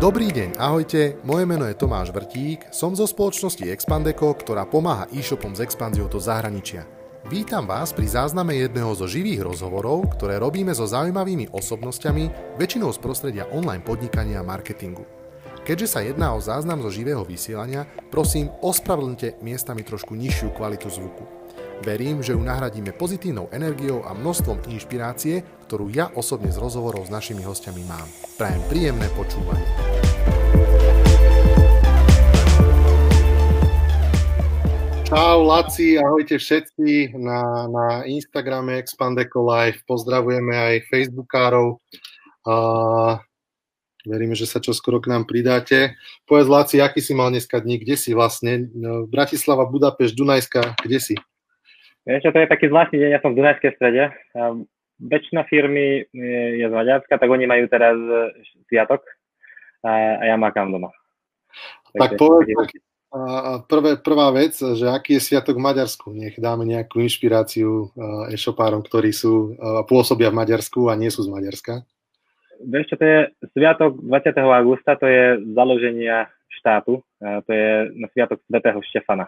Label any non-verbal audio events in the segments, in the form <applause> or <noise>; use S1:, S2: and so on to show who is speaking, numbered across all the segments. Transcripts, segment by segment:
S1: Dobrý deň, ahojte, moje meno je Tomáš Vrtík, som zo spoločnosti Expandeco, ktorá pomáha e-shopom s expanziou do zahraničia. Vítam vás pri zázname jedného zo živých rozhovorov, ktoré robíme so zaujímavými osobnosťami, väčšinou z prostredia online podnikania a marketingu. Keďže sa jedná o záznam zo živého vysielania, prosím, ospravedlňte miestami trošku nižšiu kvalitu zvuku. Verím, že ju nahradíme pozitívnou energiou a množstvom inšpirácie, ktorú ja osobne z rozhovorov s našimi hostiami mám. Prajem príjemné počúvanie. Čau Laci, ahojte všetci na, na Instagrame Expandeco Live, pozdravujeme aj Facebookárov. A veríme, že sa čo skoro k nám pridáte. Povedz Laci, aký si mal dneska dní, kde si vlastne? Bratislava, Budapešť, Dunajska, kde si?
S2: Vieš to je taký zvláštny deň, ja som v Dunajskej strede. Väčšina firmy je z Maďarska, tak oni majú teraz e, sviatok a, ja makám doma.
S1: Tak povedz, prvé, prvá vec, že aký je sviatok v Maďarsku? Nech dáme nejakú inšpiráciu e-shopárom, ktorí sú, pôsobia v Maďarsku a nie sú z Maďarska.
S2: Vieš čo, to je sviatok 20. augusta, to je založenia štátu, to je na sviatok svätého Štefana.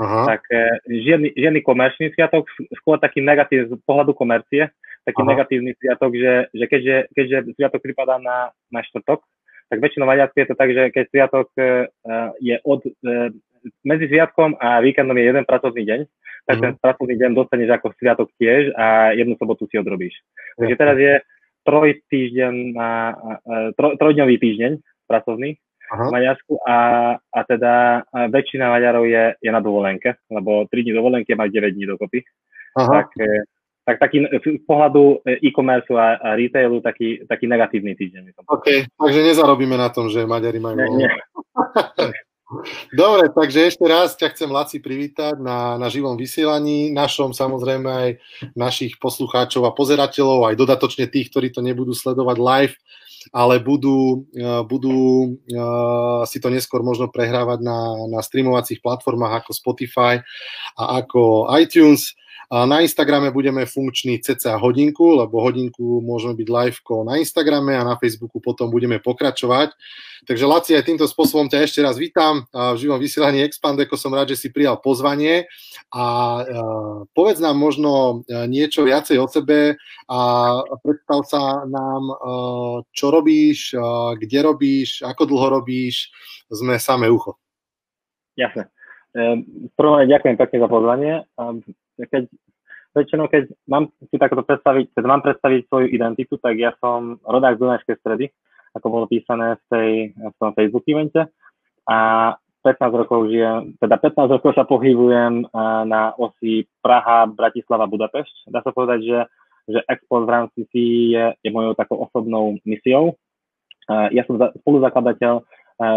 S2: Aha. tak e, žiadny, žiadny komerčný sviatok, skôr taký negatív z pohľadu komercie, taký Aha. negatívny sviatok, že, že keďže, keďže sviatok pripadá na, na štvrtok, tak väčšinou Maďarsku je to tak, že keď sviatok uh, je od, uh, medzi sviatkom a víkendom je jeden pracovný deň, tak uh-huh. ten pracovný deň dostaneš ako sviatok tiež a jednu sobotu si odrobíš. Takže teraz je troj týždeň, na, troj, trojdňový týždeň pracovný Aha. v Maďarsku a, a teda väčšina Maďarov je, je na dovolenke, lebo 3 dní dovolenky majú 9 dní dokopy. Aha. Tak, e, tak taký z pohľadu e-commerce a, a retailu taký, taký negatívny týždeň.
S1: OK, takže nezarobíme na tom, že Maďari majú... Nie, nie. <laughs> Dobre, takže ešte raz ťa chcem Laci privítať na, na živom vysielaní, našom samozrejme aj našich poslucháčov a pozerateľov, aj dodatočne tých, ktorí to nebudú sledovať live ale budú, e, budú si to neskôr možno prehrávať na, na streamovacích platformách ako Spotify a ako iTunes. Na Instagrame budeme funkční cca hodinku, lebo hodinku môžeme byť live na Instagrame a na Facebooku potom budeme pokračovať. Takže Laci, aj týmto spôsobom ťa ešte raz vítam v živom vysielaní Expandeko. Som rád, že si prijal pozvanie a povedz nám možno niečo viacej o sebe a predstav sa nám, čo robíš, kde robíš, ako dlho robíš. Sme samé ucho.
S2: Jasne. Prvom ďakujem pekne za pozvanie. Keď väčšinou, keď mám si takto predstaviť, keď mám predstaviť svoju identitu, tak ja som rodák z Dunajskej stredy, ako bolo písané v, tej, v tom Facebook evente. A 15 rokov žijem, teda 15 rokov sa pohybujem na osi Praha, Bratislava, Budapešť. Dá sa povedať, že, že export v rámci je, je mojou takou osobnou misiou. Ja som spoluzakladateľ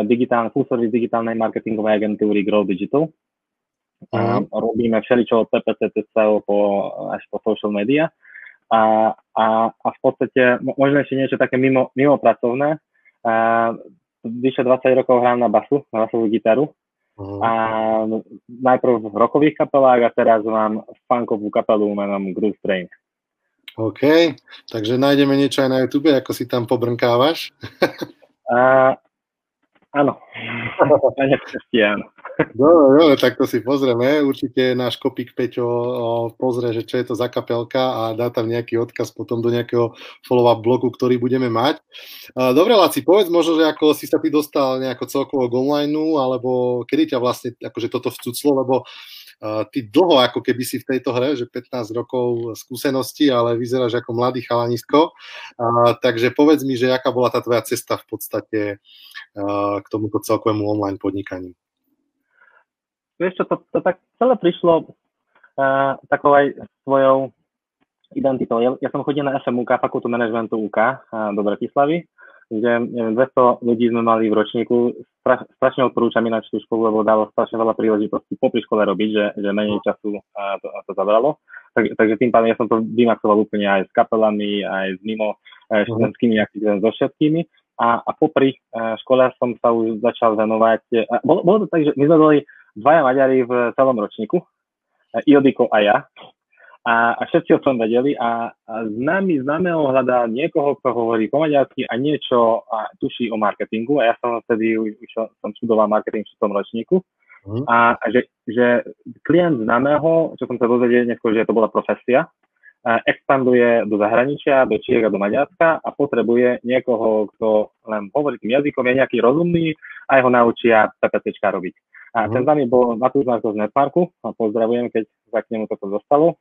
S2: digitálne, full service digitálnej marketingovej agentúry Grow Digital, Uh-huh. Robíme všeličo od PPC SEO po, až po social media. A, a, a v podstate možno ešte niečo také mimo, mimo pracovné. A, vyše 20 rokov hrám na basu, na basovú gitaru. Uh-huh. A najprv v rokových kapelách a teraz mám funkovú kapelu menom Groove Train.
S1: OK, takže nájdeme niečo aj na YouTube, ako si tam pobrnkávaš.
S2: a, áno, <laughs> na áno.
S1: Dobre, dobre, tak to si pozrieme. Určite náš kopík Peťo pozrie, že čo je to za kapelka a dá tam nejaký odkaz potom do nejakého follow-up blogu, ktorý budeme mať. Dobre, Laci, povedz možno, že ako si sa ty dostal nejako celkovo k online, alebo kedy ťa vlastne akože toto vcuclo, lebo ty dlho ako keby si v tejto hre, že 15 rokov skúsenosti, ale vyzeráš ako mladý chalanisko. takže povedz mi, že aká bola tá tvoja cesta v podstate k tomuto celkovému online podnikaniu
S2: vieš čo, to, to tak celé prišlo uh, takou aj svojou identitou. Ja, ja som chodil na FMUK, fakultu managementu UK uh, do Bratislavy, kde neviem, 200 ľudí sme mali v ročníku. Straš, strašne odporúčam ináč tú školu, lebo dalo strašne veľa príležitostí popri škole robiť, že, že menej času uh, to, to zabralo. Tak, takže tým pádom ja som to vymaxoval úplne aj s kapelami, aj s mimo uh, študentskými aktivitami, so všetkými. A, a popri uh, škole som sa už začal venovať. Uh, bolo, bolo to tak, že my sme boli dvaja Maďari v celom ročníku, Iodiko a ja. A, a všetci o tom vedeli a, a známy známeho hľadá niekoho, kto hovorí po maďarsky a niečo a tuší o marketingu a ja som vtedy už, som študoval marketing v tom ročníku mm. a, a že, že klient známeho, čo som sa dozvedel neskôr, že to bola profesia, expanduje do zahraničia, do Čiech a do Maďarska a potrebuje niekoho, kto len hovorí tým jazykom, je nejaký rozumný a ho naučia PPCčka robiť. A mm. ten zami bol Matúš Marko z Netmarku a pozdravujem, keď sa k nemu toto dostalo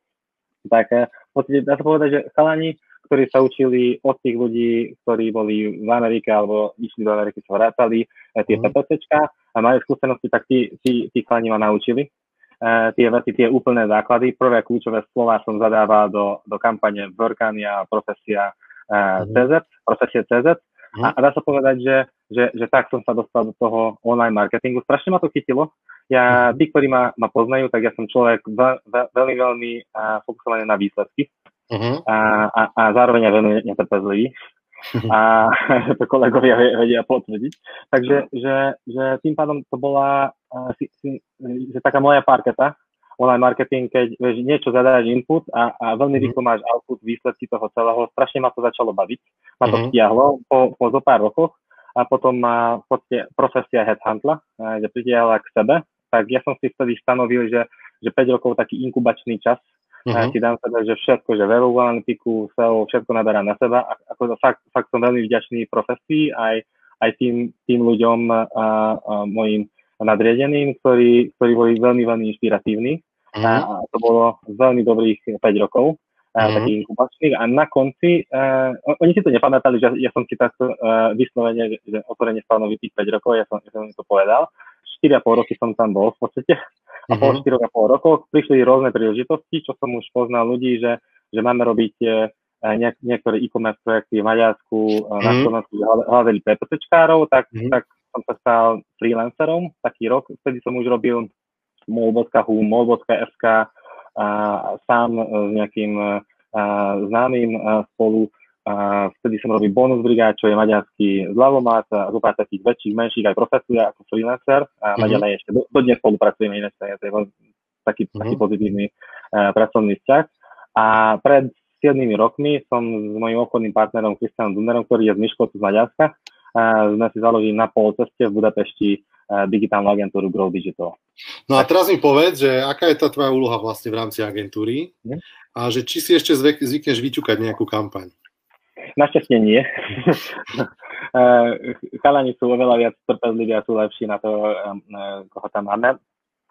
S2: tak eh, v podstate dá sa povedať, že chalani, ktorí sa učili od tých ľudí, ktorí boli v Amerike alebo išli do Ameriky, sa vrátali eh, tie mm. PPCčka a majú skúsenosti, tak tí, tí, tí chalani ma naučili. Uh, tie veci, tie úplné základy. Prvé kľúčové slova som zadával do, do kampane Workania, profesia uh, mm. CZ, profesie CZ. Mm. A, a dá sa povedať, že, že, že tak som sa dostal do toho online marketingu. Strašne ma to chytilo, ja, mhm. tí, ktorí ma, ma poznajú, tak ja som človek ve, ve, veľmi, veľmi uh, fokusovaný na výsledky uh-huh. a, a, a zároveň aj veľmi netrpezlivý. A <laughs> to kolegovia vedia potvrdiť. Takže že, že tým pádom to bola uh, si, si, že taká moja parketa, online marketing, keď vieš, niečo zadáš input a, a veľmi mhm. rýchlo máš output, výsledky toho celého. Strašne ma to začalo baviť. Ma to stiahlo po, po zo pár rokoch a potom ma v podstate profesia headhuntla, že pritiahla k sebe tak ja som si vtedy stanovil, že, že 5 rokov taký inkubačný čas, uh-huh. a si dám teda, že všetko, že webovú analytiku, SEO, všetko naberá na seba. A, ako fakt, fakt som veľmi vďačný profesii, aj, aj tým, tým ľuďom, a, a, mojim nadriedeným, ktorí, ktorí boli veľmi, veľmi inšpiratívni. Uh-huh. A, a to bolo veľmi dobrých 5 rokov. Uh, mm-hmm. taký inkubačný a na konci, uh, oni si to nepamätali, že ja som si takto uh, vyslovene, že, otvorene stanoví tých 5 rokov, ja som, ja som to povedal, 4,5 roky som tam bol v podstate. A po 4,5 mhm. rokoch prišli rôzne príležitosti, čo som už poznal ľudí, že, že máme robiť e, niek- niektoré e-commerce projekty v Maďarsku, mm. na mhm. Slovensku hľadali PPCčkárov, tak, mm. tak som sa stal freelancerom taký rok. Vtedy som už robil mol.hu, mol.sk a sám s nejakým a, známym a, spolu a vtedy som robil bonus brigád, čo je maďarský zľavomat a zo pár takých väčších, menších aj profesia ako freelancer a mm-hmm. ešte do, dodnes spolupracujeme iné to je taký, mm-hmm. taký pozitívny uh, pracovný vzťah. A pred 7 rokmi som s mojím obchodným partnerom Kristianom Dunnerom, ktorý je z Myškotu z Maďarska, uh, sme si založili na polceste v Budapešti uh, digitálnu agentúru Grow Digital.
S1: No a teraz mi povedz, že aká je tá tvoja úloha vlastne v rámci agentúry mm. a že či si ešte zvykneš vyťukať nejakú kampaň.
S2: Našťastie nie. <laughs> Eh, chalani sú oveľa viac trpezliví a sú lepší na to, eh, koho tam máme.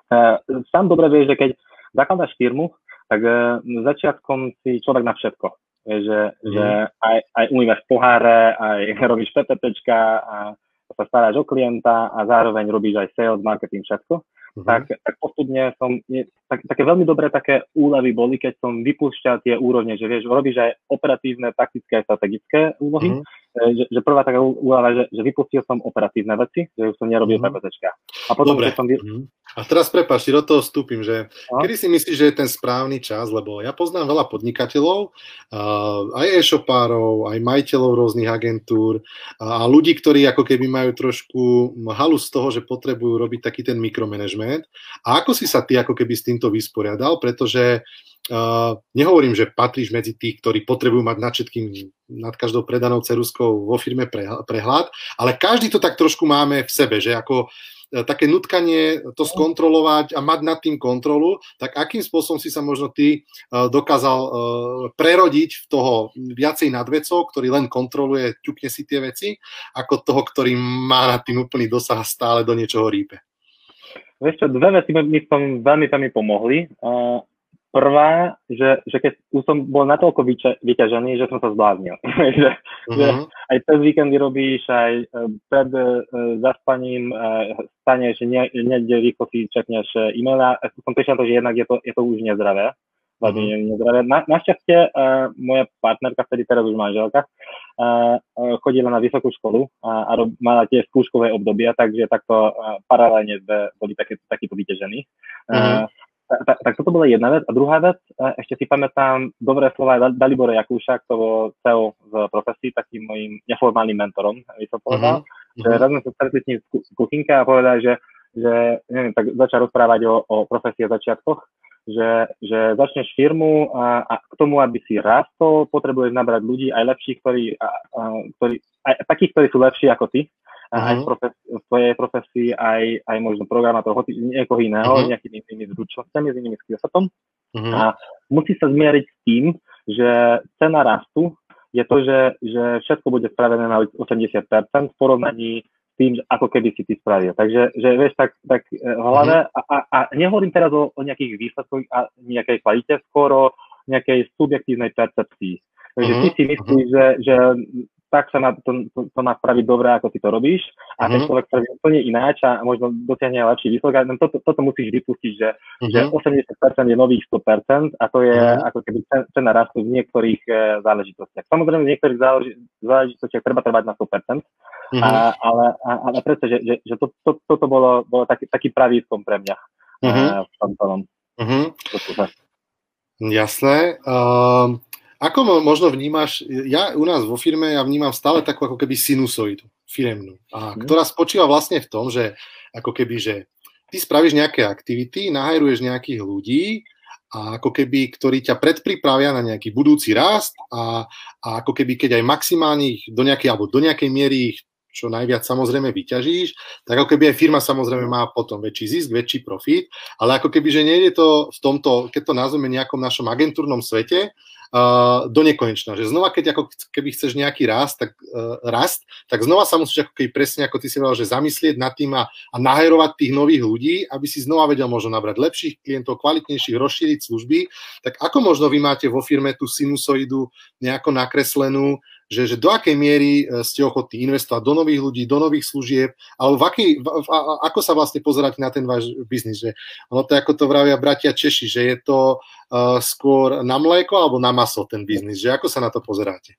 S2: Eh, sám dobre vieš, že keď zakladaš firmu, tak začiatkom si človek na všetko. Že, mm. že aj, aj umývaš poháre, aj <laughs> robíš PPPčka, a sa staráš o klienta a zároveň robíš aj sales, marketing, všetko. Mm-hmm. tak, tak postupne som, je, tak, také veľmi dobré také úlevy boli, keď som vypúšťal tie úrovne, že vieš, robíš aj operatívne, taktické a strategické úlohy, mm-hmm. Že, že prvá taká úleva, že, že vypustil som operatívne veci, že už som nerobil mm-hmm. PPCčka. A potom,
S1: Dobre. som... Mm-hmm. A teraz prepáč, do toho vstúpim, že a? kedy si myslíš, že je ten správny čas, lebo ja poznám veľa podnikateľov, uh, aj e-shopárov, aj majiteľov rôznych agentúr a ľudí, ktorí ako keby majú trošku halu z toho, že potrebujú robiť taký ten mikromanagement management. A ako si sa ty ako keby s týmto vysporiadal, pretože uh, nehovorím, že patríš medzi tých, ktorí potrebujú mať nad všetkým, nad každou predanou ceruskou vo firme prehľad, ale každý to tak trošku máme v sebe, že ako uh, také nutkanie to skontrolovať a mať nad tým kontrolu, tak akým spôsobom si sa možno ty uh, dokázal prerodiť v toho viacej nad vecou, ktorý len kontroluje, ťukne si tie veci, ako toho, ktorý má nad tým úplný dosah a stále do niečoho rípe.
S2: Vieš čo, dve veci mi tom veľmi veľmi pomohli. Prvá, že, že keď už som bol natoľko vyťa, vyťažený, že som sa zbláznil. <laughs> že, uh-huh. že aj cez víkendy robíš, aj uh, pred uh, zaspaním uh, staneš, ne, niekde rýchlo si čekneš e-maila. Som prišiel to, že jednak je to, je to už nezdravé veľmi mm-hmm. nezdravé. Na, našťastie uh, moja partnerka, vtedy teraz už manželka, uh, chodila na vysokú školu a, a rob, mala tie skúškové obdobia, takže takto uh, paralelne boli takýto vyťažení. Mm-hmm. Uh, tak, tak toto bola jedna vec. A druhá vec, ešte si pamätám dobré slova Dalibora Jakúša, kto bol CEO z profesí, takým mojim neformálnym mentorom, by som povedal. Uh-huh. Že raz sme sa stretli s ním v kuchynke a povedal, že, že neviem, tak začal rozprávať o, o profesii a začiatkoch že, že začneš firmu a, a k tomu, aby si rastol, potrebuješ nabrať ľudí aj lepších, ktorí, a, a, ktorí aj takých, ktorí sú lepší ako ty, uh-huh. aj v, mhm. profes, v tvojej profesii, aj, aj možno programátor, niekoho iného, uh-huh. nejakými inými zručnosťami, s inými skillsetom. Uh-huh. A musí sa zmieriť s tým, že cena rastu je to, že, že všetko bude spravené na 80% v porovnaní s tým, ako keby si ty spravil. Takže, že vieš, tak, tak v hlave, uh-huh. a, a, a nehovorím teraz o, o nejakých výsledkoch a nejakej kvalite, skoro nejakej subjektívnej percepcii. Takže uh-huh. ty si myslíš, že, že tak sa má, to, to, to má spraviť dobre, ako ty to robíš a mm-hmm. ten mhm. človek spraví úplne ináč a možno dosiahne lepší výsledok. A toto, toto musíš vypustiť, že, mm-hmm. že 80% je nových 100% a to je mm-hmm. ako keby cena rastu v niektorých e, záležitostiach. Samozrejme, v niektorých záležitostiach treba trvať na 100%, mm-hmm. a, ale, a, ale predsa, že, že, že to, to, toto bolo, bolo taký, taký pravý pre mňa mm-hmm. v tom celom. Mm-hmm.
S1: Jasné. Uh, ako možno vnímaš, ja u nás vo firme ja vnímam stále takú ako keby sinusoidu firemnú, a mm. ktorá spočíva vlastne v tom, že ako keby, že ty spravíš nejaké aktivity, nahajruješ nejakých ľudí a ako keby, ktorí ťa predpripravia na nejaký budúci rast a, a ako keby, keď aj maximálne ich do nejakej, alebo do nejakej miery ich čo najviac samozrejme vyťažíš, tak ako keby aj firma samozrejme má potom väčší zisk, väčší profit, ale ako keby, že nejde to v tomto, keď to nazveme nejakom našom agentúrnom svete, uh, do nekonečna. Že znova, keď ako keby chceš nejaký rast, tak, uh, rast, tak znova sa musíš ako keby presne, ako ty si povedal, že zamyslieť nad tým a, a naherovať tých nových ľudí, aby si znova vedel možno nabrať lepších klientov, kvalitnejších, rozšíriť služby. Tak ako možno vy máte vo firme tú sinusoidu nejako nakreslenú, že, že do akej miery e, ste ochotní investovať do nových ľudí, do nových služieb, alebo v aký, v, v, ako sa vlastne pozeráte na ten váš biznis, že ono to ako to vravia bratia Češi, že je to uh, skôr na mlieko alebo na maso ten biznis, že ako sa na to pozeráte?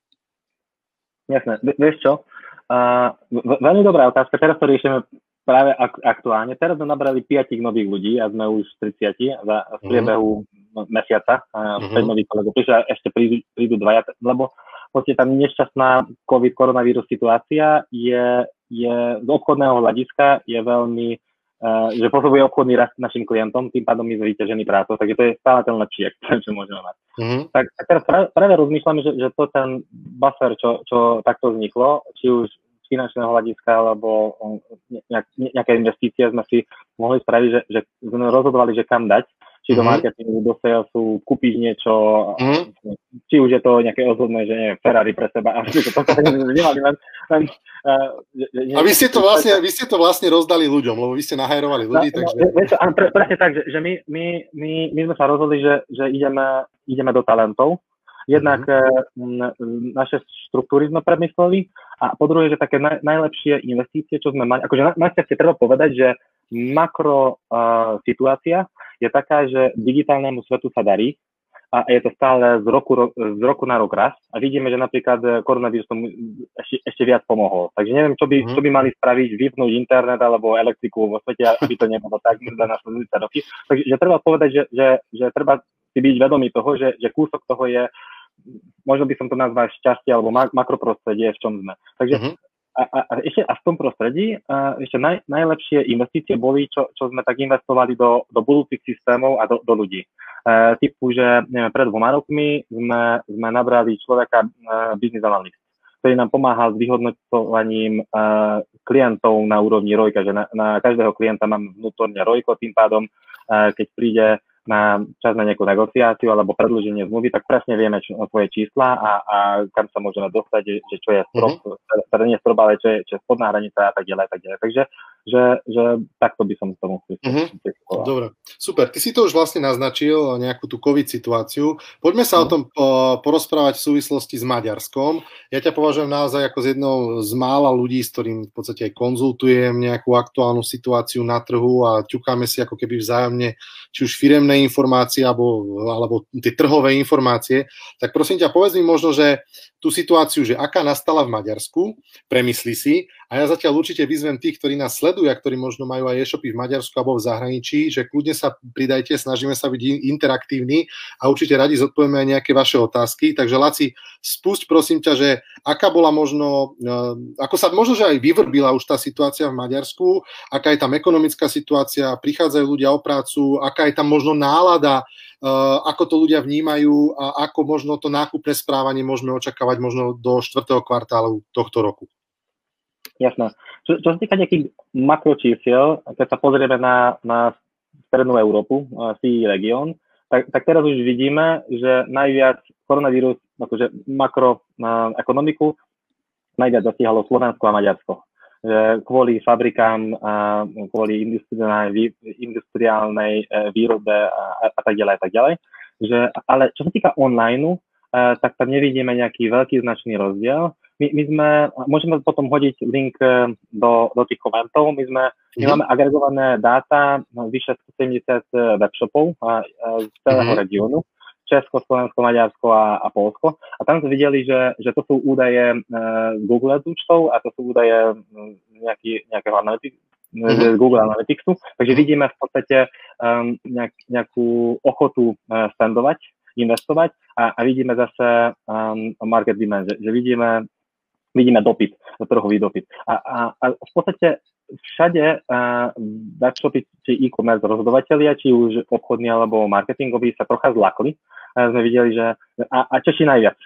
S2: Jasné, vieš čo, uh, veľmi dobrá otázka, teraz to riešime práve ak, aktuálne. Teraz sme nabrali piatich nových ľudí a sme už 30 za, v mhm. priebehu uh-huh. mesiaca. Uh, uh-huh. nových kolegov prišli ešte prídu, prídu dvaja, lebo podstate tá nešťastná COVID koronavírus situácia je, je z obchodného hľadiska je veľmi, uh, že potrebuje obchodný rast našim klientom, tým pádom my sme vyťažení prácou, takže to je stále ten lepší <laughs> čo môžeme mať. Mm-hmm. Tak, tak teraz práve, práve rozmýšľame, že, že to ten buffer, čo, čo takto vzniklo, či už z finančného hľadiska alebo nejak, nejaké investície sme si mohli spraviť, že, že sme rozhodovali, že kam dať, či do mm-hmm. marketingu, do salesu, kúpiš niečo, mm-hmm. či už je to nejaké rozhodné, že nie, Ferrari pre seba, <laughs> a to, to, to nemali len, len
S1: uh, a vy ste, to vlastne, vy ste to vlastne rozdali ľuďom, lebo vy ste nahajrovali ľudí, no, takže...
S2: No, pre, presne tak, že, že my, my, my, my sme sa rozhodli, že, že ideme, ideme do talentov, Jednak mm-hmm. naše štruktúry sme premysleli a po druhé, že také naj, najlepšie investície, čo sme mali, akože na, na treba povedať, že makro uh, situácia je taká, že digitálnemu svetu sa darí a je to stále z roku, z roku na rok raz a vidíme, že napríklad koronavírus tomu ešte, ešte viac pomohol. Takže neviem, čo by, mm. čo by mali spraviť, vypnúť internet alebo elektriku vo svete, aby to nebolo tak za nasledujúce roky. Takže že treba povedať, že, že, že treba si byť vedomý toho, že, že kúsok toho je možno by som to nazval šťastie alebo makroprostredie, v čom sme. Takže mm-hmm a, a, a ešte a v tom prostredí a ešte naj, najlepšie investície boli, čo, čo sme tak investovali do, do budúcich systémov a do, do ľudí. E, typu, že neviem, pred dvoma rokmi sme, sme nabrali človeka e, business analyst, ktorý nám pomáhal s vyhodnocovaním e, klientov na úrovni rojka, že na, na každého klienta mám vnútorne rojko, tým pádom, e, keď príde na čas na nejakú negociáciu alebo predlženie zmluvy, tak presne vieme čo, svoje čísla a, a kam sa môžeme dostať, že čo je strop, mm-hmm. teda nie strop, ale čo je, čo je spodná hranica a tak ďalej, tak ďalej. Takže že, že takto by som tomu
S1: mm-hmm. Dobre, super. Ty si to už vlastne naznačil, nejakú tú COVID situáciu. Poďme sa mm-hmm. o tom po, porozprávať v súvislosti s Maďarskom. Ja ťa považujem naozaj ako z jednou z mála ľudí, s ktorým v podstate aj konzultujem nejakú aktuálnu situáciu na trhu a ťukáme si ako keby vzájomne, či už firemné obchodné informácie alebo, alebo tie trhové informácie, tak prosím ťa, povedz mi možno, že tú situáciu, že aká nastala v Maďarsku, premysli si a ja zatiaľ určite vyzvem tých, ktorí nás sledujú a ktorí možno majú aj e-shopy v Maďarsku alebo v zahraničí, že kľudne sa pridajte, snažíme sa byť interaktívni a určite radi zodpovieme aj nejaké vaše otázky. Takže Laci, spúšť prosím ťa, že aká bola možno, eh, ako sa možno, že aj vyvrbila už tá situácia v Maďarsku, aká je tam ekonomická situácia, prichádzajú ľudia o prácu, aká je tam možno nálada, eh, ako to ľudia vnímajú a ako možno to nákupné správanie môžeme očakávať možno do štvrtého kvartálu tohto roku.
S2: Jasné. Čo, čo sa týka nejakých makročísiel, keď sa pozrieme na, na strednú Európu, si región, tak, tak teraz už vidíme, že najviac koronavírus, akože makroekonomiku, najviac zasiahlo Slovensko a Maďarsko. Že kvôli fabrikám, kvôli industriálnej, industriálnej e, výrobe a, a tak ďalej, a tak ďalej. Že, ale čo sa týka online, e, tak tam nevidíme nejaký veľký značný rozdiel my, my sme, môžeme potom hodiť link e, do, do tých komentov, my sme, my mm. máme agregované dáta vyše 170 e, webshopov a z celého mm. regiónu, Česko, Slovensko, Maďarsko a, a Polsko. A tam sme videli, že, že to sú údaje uh, Google účtov a to sú údaje nejaký, nejakého analytics, mm-hmm. Google Analyticsu. Takže vidíme v podstate um, nejak, nejakú ochotu uh, spendovať, investovať a, a vidíme zase um, market demand, že, že vidíme vidíme dopyt, trhový dopyt. A, a, a v podstate všade webshopy či e-commerce rozhodovatelia, či už obchodní alebo marketingoví sa trocha zlakli. Uh, sme videli, že a, a Češi najviac.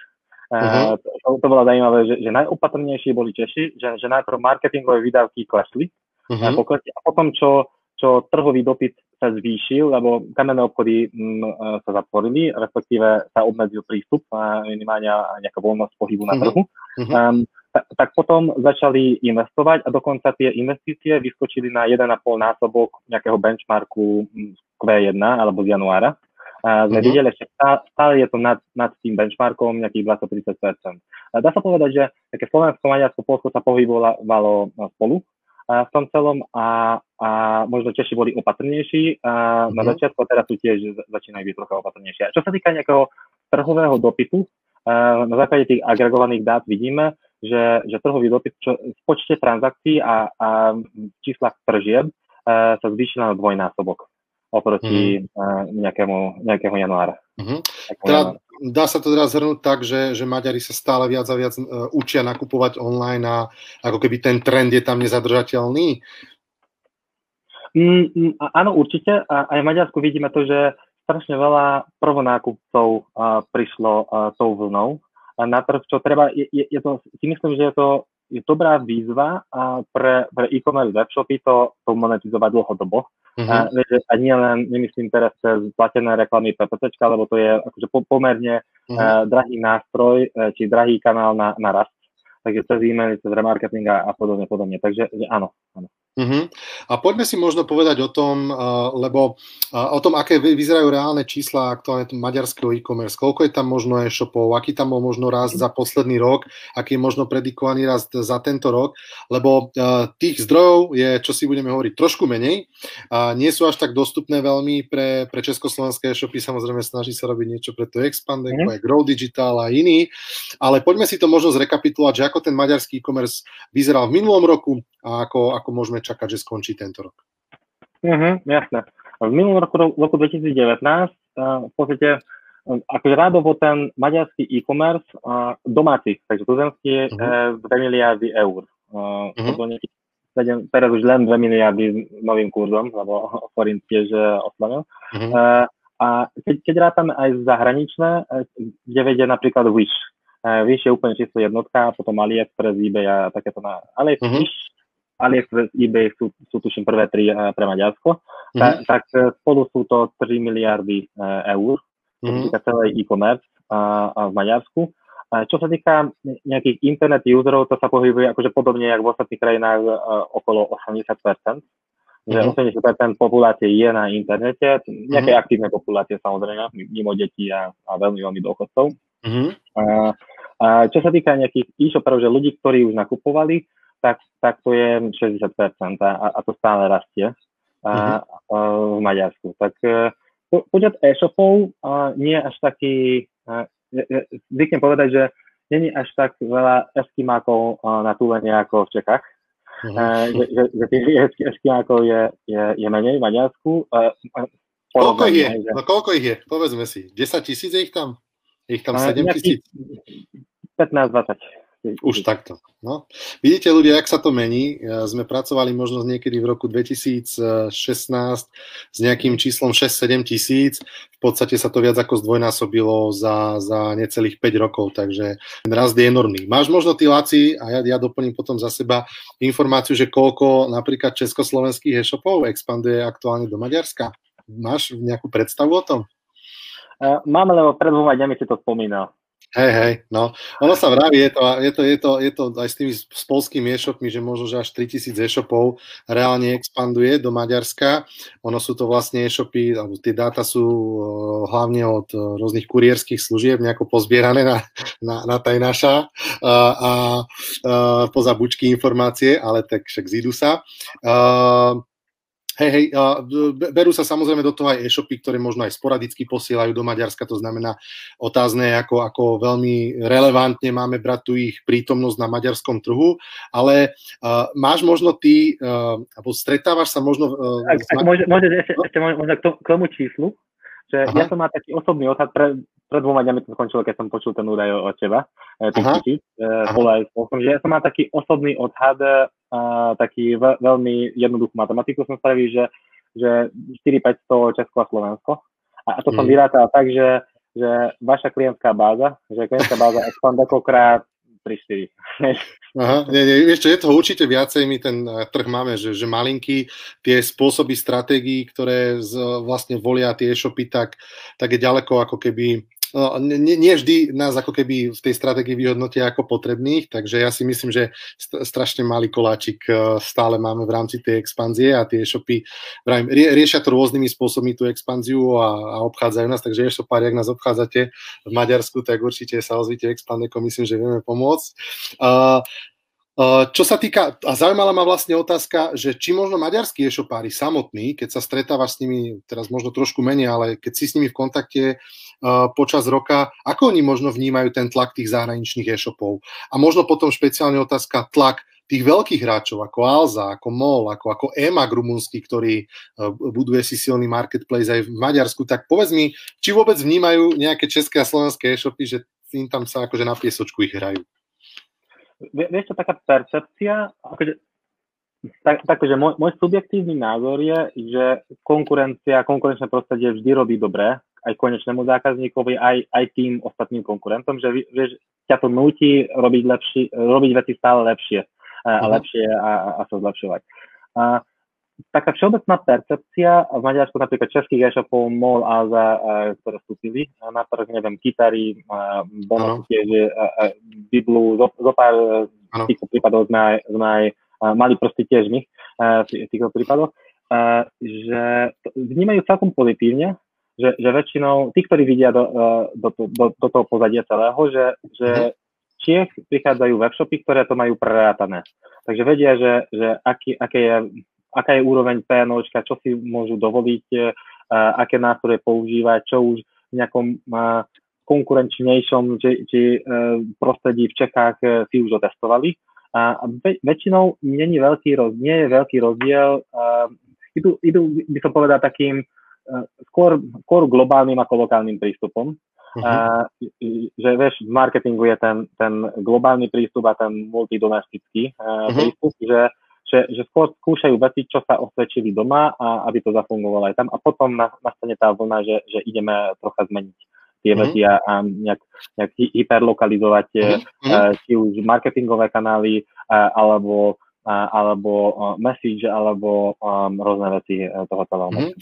S2: Uh, uh-huh. to, to bolo zaujímavé, že, že najopatrnejší boli Češi, že, že najprv marketingové výdavky klesli uh-huh. a, a potom, čo, čo trhový dopyt sa zvýšil, lebo kamenné obchody m, sa zatvorili, respektíve sa obmedzil prístup a minimálne nejaká voľnosť pohybu na trhu. Uh-huh. Um, tak, tak potom začali investovať a dokonca tie investície vyskočili na 1,5 násobok nejakého benchmarku Q1 alebo z januára. A sme uh-huh. videli, že stále je to nad, nad tým benchmarkom nejakých 20-30%. Dá sa povedať, že také Slovensko, Maďarsko, Polsko sa pohybovalo spolu a v tom celom a, a možno Češi boli opatrnejší a uh-huh. na mhm. začiatku a teraz sú tiež začínajú byť trocha opatrnejšie. A čo sa týka nejakého trhového dopytu, na základe tých agregovaných dát vidíme, že, že trhový dopyt čo, v počte transakcií a, a v číslach tržieb uh, sa zvýšil na dvojnásobok oproti uh, nejakému, nejakého januára. Mm-hmm.
S1: Teda, dá sa to teda zhrnúť tak, že, že Maďari sa stále viac a viac uh, učia nakupovať online a ako keby ten trend je tam nezadržateľný?
S2: Mm, mm, áno, určite. A aj v Maďarsku vidíme to, že strašne veľa prvonákupcov uh, prišlo uh, tou vlnou na trh, čo treba, je, je, je to, si myslím, že je to je dobrá výzva a pre, pre e-commerce webshopy to, to monetizovať dlhodobo. Mm-hmm. A, a nie len, nemyslím teraz cez platené reklamy PPC, lebo to je akože po, pomerne mm-hmm. uh, drahý nástroj, uh, či drahý kanál na, na rast. Takže cez e-mail, cez remarketing a, a podobne, podobne. Takže že áno, áno.
S1: Uh-huh. A poďme si možno povedať o tom, uh, lebo uh, o tom, aké vyzerajú reálne čísla aktuálne maďarského e-commerce, koľko je tam možno e-shopov, aký tam bol možno rast za posledný rok, aký je možno predikovaný rast za tento rok, lebo uh, tých zdrojov je, čo si budeme hovoriť, trošku menej. Uh, nie sú až tak dostupné veľmi pre, pre československé e-shopy, samozrejme snaží sa robiť niečo pre to Expandek, uh-huh. aj Grow Digital a iní, ale poďme si to možno zrekapitulovať, že ako ten maďarský e-commerce vyzeral v minulom roku a ako, ako môžeme čakať, že skončí tento rok.
S2: Uh-huh, jasné. V minulom roku, roku 2019 uh, v podstate akože rádovo ten maďarský e-commerce uh, domáci, takže tuzemský uh-huh. uh, 2 miliardy eur. Uh, uh-huh. teraz už len 2 miliardy novým kurzom, lebo <laughs> Forint tiež oslavil. Uh-huh. Uh, a keď, keď rátame aj zahraničné, kde vedie napríklad Wish. Wish je úplne čisto jednotka, potom AliExpress, eBay a takéto. Na, ale uh-huh. Wish AliExpress, eBay sú, sú tuším prvé tri uh, pre Maďarsko, mm-hmm. tak, tak eh, spolu sú to 3 miliardy uh, eur, čo sa týka celej e-commerce uh, v Maďarsku. Uh, čo sa týka nejakých internet userov, to sa pohybuje akože podobne, ako v ostatných krajinách okolo 80%. Že mm-hmm. 80% populácie je na internete, nejaké mm-hmm. aktívne populácie samozrejme, mimo detí a, a veľmi, veľmi dôchodcov. Mm-hmm. Uh, uh, čo sa týka nejakých e-shopperov, že ľudí, ktorí už nakupovali, tak, tak to je 60% a, a to stále rastie a, uh-huh. a, v Maďarsku. Tak e, po, počet e-shopov a, nie je až taký, a, zvyknem povedať, že není až tak veľa eskimákov na túlenie ako v Čechách. uh-huh. že, že, že tých Eskimoákov je, je, je menej v Maďarsku.
S1: Koľko ich je? Že... No koľko ich je? Povedzme si. 10 tisíc je ich tam? Je ich tam 7 tisíc?
S2: 15-20.
S1: Už takto. No. Vidíte ľudia, jak sa to mení. Sme pracovali možno niekedy v roku 2016 s nejakým číslom 6-7 tisíc. V podstate sa to viac ako zdvojnásobilo za, za necelých 5 rokov, takže ten rast je enormný. Máš možno ty Laci, a ja, ja doplním potom za seba informáciu, že koľko napríklad československých e-shopov expanduje aktuálne do Maďarska? Máš nejakú predstavu o tom?
S2: Mám, lebo pred dvoma dňami si to spomínal.
S1: Hej, hej, no. Ono sa vraví, je to, je to, je to, je to aj s tými s polskými e-shopmi, že možno, že až 3000 e-shopov reálne expanduje do Maďarska. Ono sú to vlastne e-shopy, alebo tie dáta sú hlavne od rôznych kurierských služieb nejako pozbierané na, na, na tajnaša uh, a uh, poza bučky informácie, ale tak však zídu sa. Uh, Hej, hej, berú sa samozrejme do toho aj e-shopy, ktoré možno aj sporadicky posielajú do Maďarska, to znamená otázne, ako, ako veľmi relevantne máme brať tu ich prítomnosť na maďarskom trhu, ale uh, máš možno ty, uh, alebo stretávaš sa možno...
S2: Uh, ak, ak môže, môže ešte, no? ešte možno k tomu číslu, že Aha. ja som mal taký osobný odhad, pre, pred dvoma dňami to skončilo, keď som počul ten údaj od teba, tých tisíc, že ja som mal taký osobný odhad a taký ve, veľmi jednoduchú matematiku som spravil, že, že 4-500 Česko a Slovensko. A, a to mm. som vyrátal tak, že, že vaša klientská báza, že klientská báza expand akokrát 3-4.
S1: Aha, nie, nie, ešte je toho určite viacej, my ten eh, trh máme, že, že malinký, tie spôsoby stratégií, ktoré z, vlastne volia tie e-shopy, tak, tak je ďaleko ako keby nie, nie vždy nás ako keby v tej stratégii vyhodnotia ako potrebných, takže ja si myslím, že strašne malý koláčik e, stále máme v rámci tej expanzie a tie e-shopy rie, riešia to rôznymi spôsobmi tú expanziu a, a obchádzajú nás, takže e-shopári, ak nás obchádzate v Maďarsku, tak určite sa ozvite Expandeco, myslím, že vieme pomôcť. Uh, čo sa týka, a zaujímala ma vlastne otázka, že či možno maďarskí e-shopári samotní, keď sa stretávaš s nimi, teraz možno trošku menej, ale keď si s nimi v kontakte uh, počas roka, ako oni možno vnímajú ten tlak tých zahraničných e-shopov? A možno potom špeciálne otázka tlak tých veľkých hráčov ako Alza, ako MOL, ako, ako EMAG rumunský, ktorý uh, buduje si silný marketplace aj v Maďarsku, tak povedz mi, či vôbec vnímajú nejaké české a slovenské e-shopy, že im tam sa akože na piesočku ich hrajú?
S2: Vieš to taká percepcia, akože, tak, takže môj, môj subjektívny názor je, že konkurencia, konkurenčné prostredie vždy robí dobré, aj konečnému zákazníkovi, aj, aj tým ostatným konkurentom, že vieš, ťa to nutí robiť, lepší, robiť veci stále lepšie a, a mhm. lepšie a, a sa zlepšovať. A, taká všeobecná percepcia v Maďarsku napríklad českých e-shopov MOL a za, ktoré vstúpili na trh, neviem, Kitary, Bono tiež, Biblu, zo, zo pár ano. týchto prípadov sme aj, sme aj mali proste tiež my v týchto prípadoch, že vnímajú celkom pozitívne, že, že väčšinou tí, ktorí vidia do, do, do, do toho pozadia celého, že, že uh-huh. Čiech prichádzajú webshopy, ktoré to majú prerátané. Takže vedia, že, že aký, aké je aká je úroveň PNOčka, čo si môžu dovoliť, e, aké nástroje používať, čo už v nejakom e, konkurenčnejšom či, či e, prostredí v Čechách si už otestovali. A väčšinou je veľký rozdiel, nie je veľký rozdiel. Idú, idú, by som povedal, takým skôr, skôr globálnym ako lokálnym prístupom. Uh-huh. A, že vieš, v marketingu je ten, ten globálny prístup a ten multidomestický uh, uh-huh. prístup, že že, že skôr skúšajú veci, čo sa osvedčili doma a aby to zafungovalo aj tam a potom nastane tá vlna, že, že ideme trocha zmeniť tie mm-hmm. veci a, a nejak, nejak hyperlokalizovať mm-hmm. či už marketingové kanály uh, alebo alebo message, alebo um, rôzne veci e, toho celého. Mm-hmm.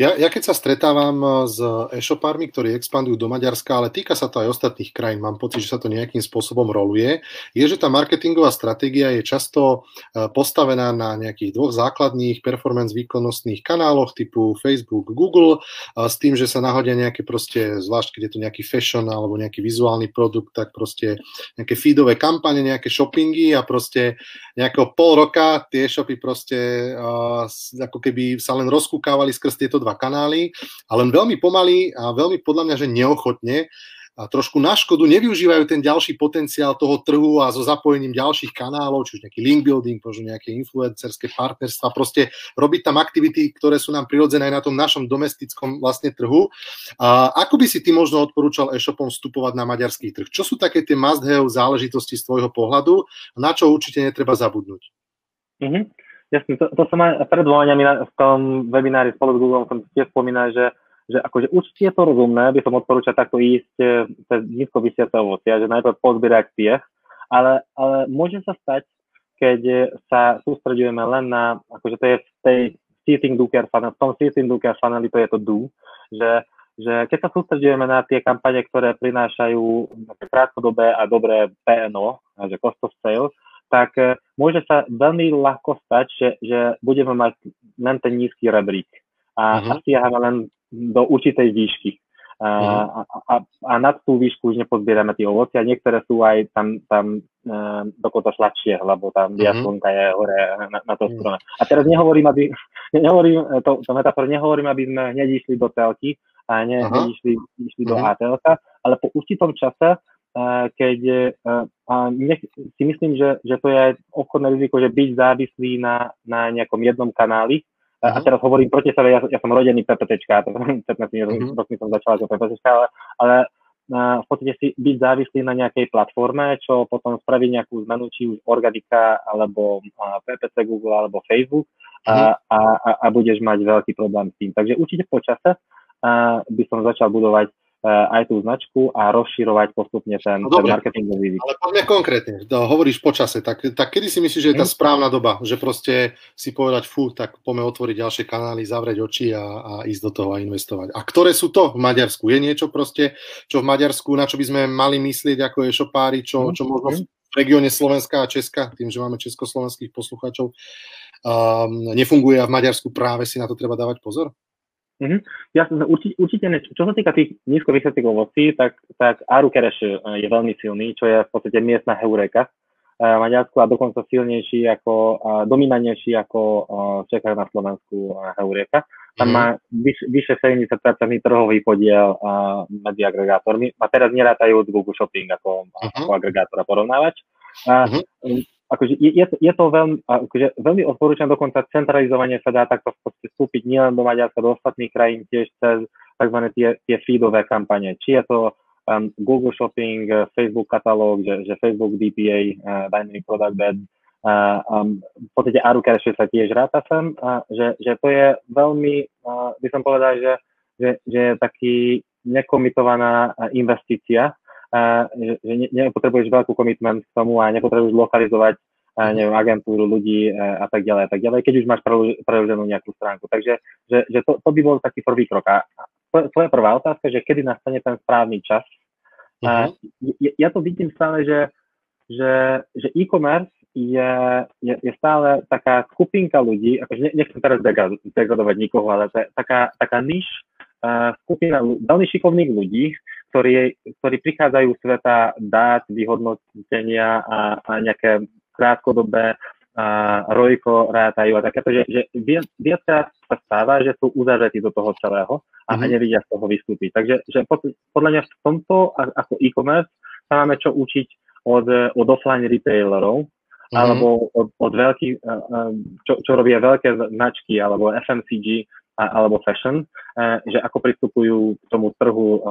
S1: Ja, ja keď sa stretávam e, s e-shopármi, ktorí expandujú do Maďarska, ale týka sa to aj ostatných krajín, mám pocit, že sa to nejakým spôsobom roluje, je, že tá marketingová stratégia je často e, postavená na nejakých dvoch základných performance výkonnostných kanáloch typu Facebook, Google, s tým, že sa nahodia nejaké proste, zvlášť keď je to nejaký fashion alebo nejaký vizuálny produkt, tak proste nejaké feedové kampane, nejaké shoppingy a proste nejakého pol roka tie shopy proste uh, ako keby sa len rozkúkávali skrz tieto dva kanály a len veľmi pomaly a veľmi podľa mňa, že neochotne. a trošku na škodu nevyužívajú ten ďalší potenciál toho trhu a so zapojením ďalších kanálov, či už nejaký link building, možno nejaké influencerské partnerstva, proste robiť tam aktivity, ktoré sú nám prirodzené aj na tom našom domestickom vlastne trhu. A ako by si ty možno odporúčal e-shopom vstupovať na maďarský trh? Čo sú také tie must-have záležitosti z tvojho pohľadu, na čo určite netreba zabudnúť?
S2: Mm-hmm. Jasne, to, to som aj pred v tom webinári spolu s Google som tiež spomínal, že že akože určite je to rozumné, by som odporúčal takto ísť eh, cez nízko vysiace ovocia, že najprv pozbierať piech, ale, ale môže sa stať, keď sa sústredujeme len na, akože to je v tej seating Duker funnel, v tom seating Duker funnel to je to do, že, že keď sa sústredujeme na tie kampane, ktoré prinášajú krátkodobé a dobré PNO, že cost of sales, tak eh, môže sa veľmi ľahko stať, že, že budeme mať len ten nízky rebrík. A uh-huh. asi len do určitej výšky. A, mhm. a, a, a nad tú výšku už nepozbierame tie ovocia. Niektoré sú aj tam, tam uh, dokonca sladšie, lebo tam mm-hmm. je hore na, na to strome. A teraz nehovorím, aby, <laughs> nehovorím, to, to metafor, nehovorím, aby sme hneď išli do telky a ne, uh-huh. išli, išli do uh-huh. ATL, ale po určitom čase, uh, keď uh, a nech, si myslím, že, že to je obchodné riziko, že byť závislý na, na nejakom jednom kanáli, Uh-huh. A mhm. teraz hovorím proti sebe, ja, ja som rodený PPTčka, to 15 uh-huh. rokmi som začal ako PPTčka, ale, ale v podstate si byť závislý na nejakej platforme, čo potom spraví nejakú zmenu, či už organika, alebo PPC Google, alebo Facebook uh-huh. a, a, a budeš mať veľký problém s tým. Takže určite po čase by som začal budovať aj tú značku a rozširovať postupne ten, no, ten marketingový vývoj.
S1: Ale poďme konkrétne, to hovoríš počase, tak, tak kedy si myslíš, že je tá mhm. správna doba, že proste si povedať, fú, tak poďme otvoriť ďalšie kanály, zavrieť oči a, a ísť do toho a investovať. A ktoré sú to v Maďarsku? Je niečo proste, čo v Maďarsku, na čo by sme mali myslieť ako e-shopári, čo, mhm, čo možno mhm. v regióne Slovenska a Česka, tým, že máme československých poslucháčov, um, nefunguje a v Maďarsku práve si na to treba dávať pozor?
S2: Mm-hmm. Ja určite, určite ne, čo sa týka tých nízko vysvetých ovocí, tak, tak Aru Kereš e, je veľmi silný, čo je v podstate miestna heureka v e, Maďarsku a dokonca silnejší ako, dominantnejší ako e, v Čechách na Slovensku heureka. Tam mm. má vyš, vyše 70% trhový podiel medzi agregátormi a teraz nerátajú Google Shopping ako, uh-huh. ako agregátora porovnávať. Uh-huh akože je, je, to, veľmi, akože veľmi odporúčam dokonca centralizovanie sa dá takto v podstate vstúpiť nielen do Maďarska, do ostatných krajín tiež cez tzv. tie, tie feedové kampane. Či je to um, Google Shopping, uh, Facebook katalóg, že, že Facebook DPA, uh, Dynamic Product Ad, uh, um, v podstate Arucash sa tiež ráta sem, uh, že, že to je veľmi, uh, by som povedal, že, že, že je taký nekomitovaná investícia, že, že nepotrebuješ veľkú commitment k tomu a nepotrebuješ lokalizovať neviem, agentúru ľudí a tak ďalej a tak ďalej, keď už máš preloženú nejakú stránku. Takže že, že to, to by bol taký prvý krok. A tvoja prvá otázka, že kedy nastane ten správny čas. Uh-huh. Ja, ja to vidím stále, že, že, že e-commerce je, je, je stále taká skupinka ľudí, akože nechcem teraz degradovať nikoho, ale to je taká, taká niž uh, skupina veľmi šikovných ľudí, ktorí, ktorí prichádzajú sveta dát, vyhodnotenia a, a nejaké krátkodobé a rojko rátajú a takéto, že, že viackrát sa stáva, že sú uzavretí do toho celého a, mm-hmm. nevidia z toho vystúpiť. Takže že pod, podľa mňa v tomto ako e-commerce sa máme čo učiť od, od offline retailerov, mm-hmm. alebo od, od veľkých, čo, čo robia veľké značky, alebo FMCG, alebo fashion, že ako pristupujú k tomu trhu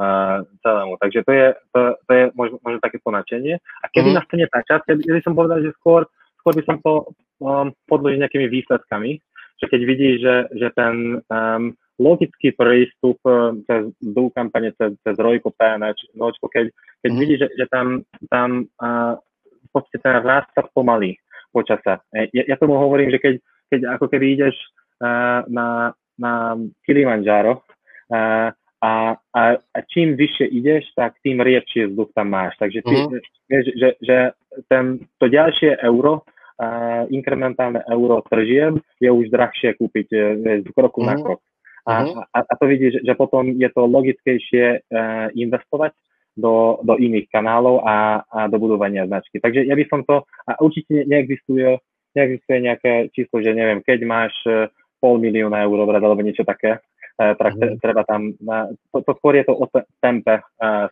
S2: celému. Takže to je, to, to je možno, možno také ponačenie. A kedy mm. nastane tá časť, keby som povedal, že skôr, skôr by som to um, podložil nejakými výsledkami, že keď vidíš, že, že ten um, logický prístup um, cez dú kampane, cez, cez Rojko, PNH, nočko, keď, keď mm. vidíš, že, že tam, tam uh, v podstate ten rast sa pomalí počasa. Ja, ja tomu hovorím, že keď, keď ako keby ideš uh, na, na Kilimanjaro a, a, a čím vyššie ideš, tak tým riedšie vzduch tam máš. Takže ty, uh-huh. vieš, že, že ten, to ďalšie euro, uh, inkrementálne euro tržiem, je už drahšie kúpiť vieš, z kroku uh-huh. na krok. A, uh-huh. a, a to vidíš, že potom je to logickejšie uh, investovať do, do iných kanálov a, a do budovania značky. Takže ja by som to, a určite neexistuje, neexistuje nejaké číslo, že neviem, keď máš pol milióna eur obrad alebo niečo také, tak mm. treba tam, to, to skôr je to o tempe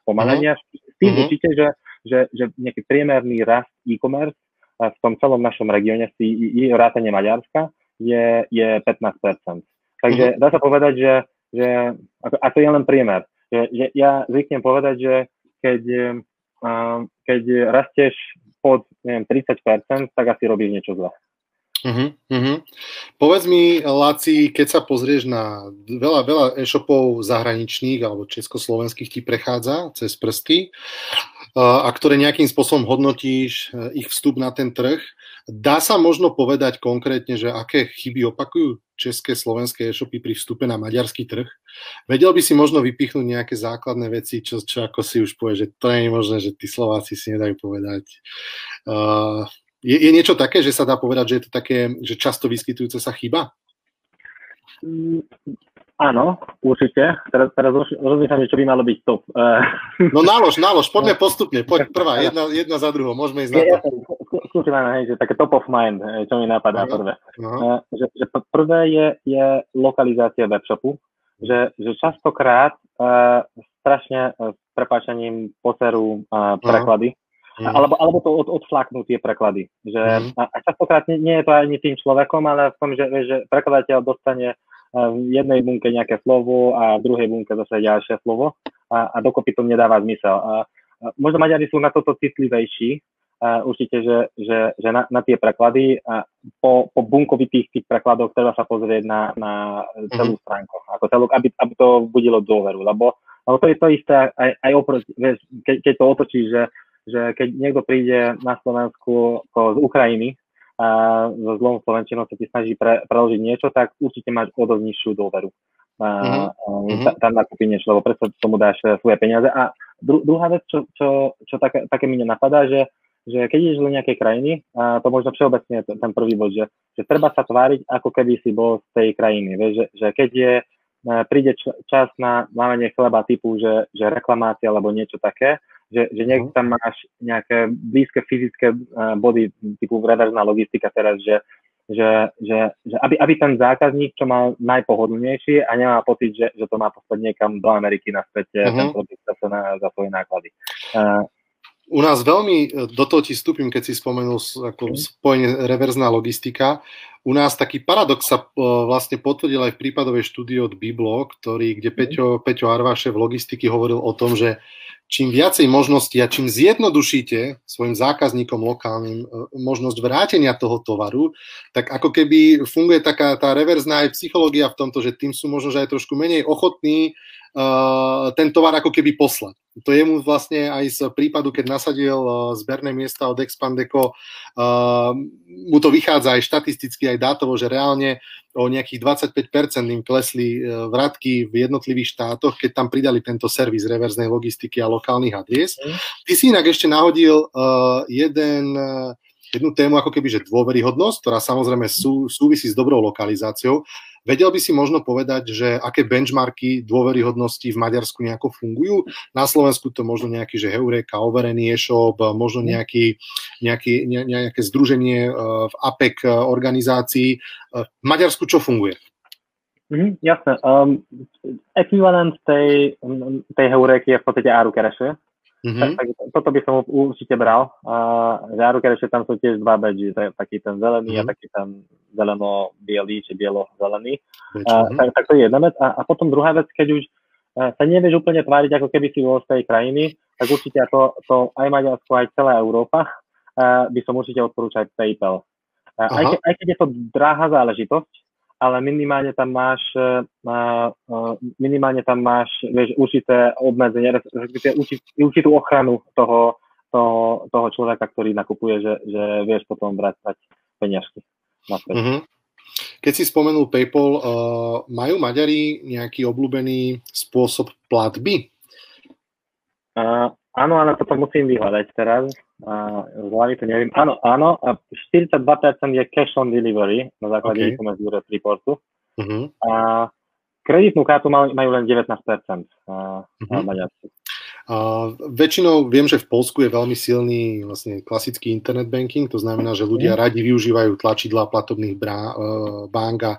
S2: spomalenia. S tým mm. určite, že, že, že nejaký priemerný rast e-commerce v tom celom našom regióne, i vrátane Maďarska, je, je 15%. Takže mm. dá sa povedať, že, že a to je len priemer. Že, že ja zvyknem povedať, že keď, keď rastieš pod neviem, 30%, tak asi robíš niečo zle.
S1: Uh-huh, uh-huh. Povedz mi, Laci, keď sa pozrieš na veľa, veľa e-shopov zahraničných alebo československých ti prechádza cez prsty a ktoré nejakým spôsobom hodnotíš e, ich vstup na ten trh, dá sa možno povedať konkrétne, že aké chyby opakujú české, slovenské e-shopy pri vstupe na maďarský trh? Vedel by si možno vypichnúť nejaké základné veci, čo, čo ako si už povie, že to je možné, že tí Slováci si nedajú povedať. Uh, je, je niečo také, že sa dá povedať, že je to také, že často vyskytujúca sa chyba?
S2: Mm, áno, určite. Teraz, teraz rozmýšľam, čo by malo byť top.
S1: No nálož, nálož, poďme <laughs> postupne. Poď prvá, jedna, jedna za druhou, môžeme ísť na to.
S2: Skúsim hej, že také top of mind, čo mi napadá uh-huh. prvé. Uh-huh. Že, že prvé je, je lokalizácia webshopu, že, že častokrát uh, strašne s prepáčaním poserú uh, preklady. Uh-huh Mm. Alebo, alebo to od, odflaknú tie preklady. Že, mm. a, a častokrát nie, nie je to ani tým človekom, ale v tom, že, že prekladateľ dostane v jednej bunke nejaké slovo a v druhej bunke zase ďalšie slovo a, a dokopy to nedáva zmysel. A, a možno Maďari sú na toto citlivejší, a určite, že, že, že na, na tie preklady a po, po bunkovitých tých prekladoch treba sa pozrieť na, na celú mm stránku, ako celú, aby, aby to budilo dôveru, lebo, lebo to je to isté aj, aj oproti, vieš, keď, keď to otočíš, že že keď niekto príde na Slovensku z Ukrajiny a so zlom slovenčinou sa ti snaží pre, preložiť niečo, tak určite máš o dosť nižšiu dôveru. A, mm-hmm. tam nakúpi niečo, lebo predsa tomu dáš e, svoje peniaze. A dru, druhá vec, čo, čo, čo také, také mi nenapadá, že, že keď ideš do nejakej krajiny, a to možno všeobecne ten, ten prvý bod, že, že treba sa tváriť, ako keby si bol z tej krajiny. Vieš, že, že keď je e, príde čas na mávanie chleba typu, že, že reklamácia alebo niečo také, že, že niekde mhm. tam máš nejaké blízke fyzické uh, body typu reverzná logistika teraz, že, že, že, že aby, aby ten zákazník, čo mal najpohodlnejší a nemá pocit, že, že to má poslať niekam do Ameriky naspäť uh-huh. ten produkt zase na, za svoje náklady. Uh,
S1: u nás veľmi, e, do toho ti vstúpim, keď si spomenul ako spojenie reverzná logistika. U nás taký paradox sa uh, vlastne potvrdil aj v prípadovej štúdii od Biblo, ktorý, kde Peťo, Peťo Arváše v logistiky hovoril o tom, že čím viacej možností a čím zjednodušíte svojim zákazníkom lokálnym e, možnosť vrátenia toho tovaru, tak ako keby funguje taká tá reverzná aj psychológia v tomto, že tým sú možno že aj trošku menej ochotní ten tovar ako keby poslať. To je mu vlastne aj z prípadu, keď nasadil uh, zberné miesta od Expandeco, uh, mu to vychádza aj štatisticky, aj dátovo, že reálne o nejakých 25% im klesli e, vratky v jednotlivých štátoch, keď tam pridali tento servis reverznej logistiky a lokálnych adries. Mm. Ty si inak ešte nahodil jeden, jednu tému ako keby, že dôveryhodnosť, ktorá samozrejme sú, súvisí s dobrou lokalizáciou. Vedel by si možno povedať, že aké benchmarky dôveryhodnosti v Maďarsku nejako fungujú? Na Slovensku to možno nejaký, že Heureka, overený e-shop, možno nejaký, nejaký, ne, nejaké združenie v APEC organizácií. V Maďarsku čo funguje?
S2: Mm, jasné. Um, ekvivalent tej, tej heuréky je v podstate áru kereše. Mm-hmm. Tak, tak, toto by som určite bral. A záruke ešte tam sú tiež dva badge, taký ten zelený mm-hmm. a taký ten zeleno-bielý, či bielo-zelený. Mm-hmm. tak, tak to je jedna vec. A, a potom druhá vec, keď už sa nevieš úplne tváriť, ako keby si bol z tej krajiny, tak určite to, to aj Maďarsko, aj celá Európa by som určite odporúčať PayPal. Aj, ke, aj keď je to drahá záležitosť, ale minimálne tam máš, uh, uh, minimálne tam máš vieš, určité obmedzenie, respektíve určitú ochranu toho, toho, toho človeka, ktorý nakupuje, že, že vieš potom vrácať peniažky. Mm-hmm.
S1: Keď si spomenul PayPal, uh, majú Maďari nejaký obľúbený spôsob platby?
S2: Uh, áno, ale toto musím vyhľadať teraz z hlavy to neviem. Áno, áno, 42% je cash on delivery na základe okay. e-commerce Europe reportu. Uh-huh. A kreditnú kartu majú, majú len 19% uh, uh-huh. Maďarsku.
S1: A väčšinou viem, že v Polsku je veľmi silný vlastne klasický internet banking, to znamená, že ľudia mhm. radi využívajú tlačidla platobných brá, uh, bank a,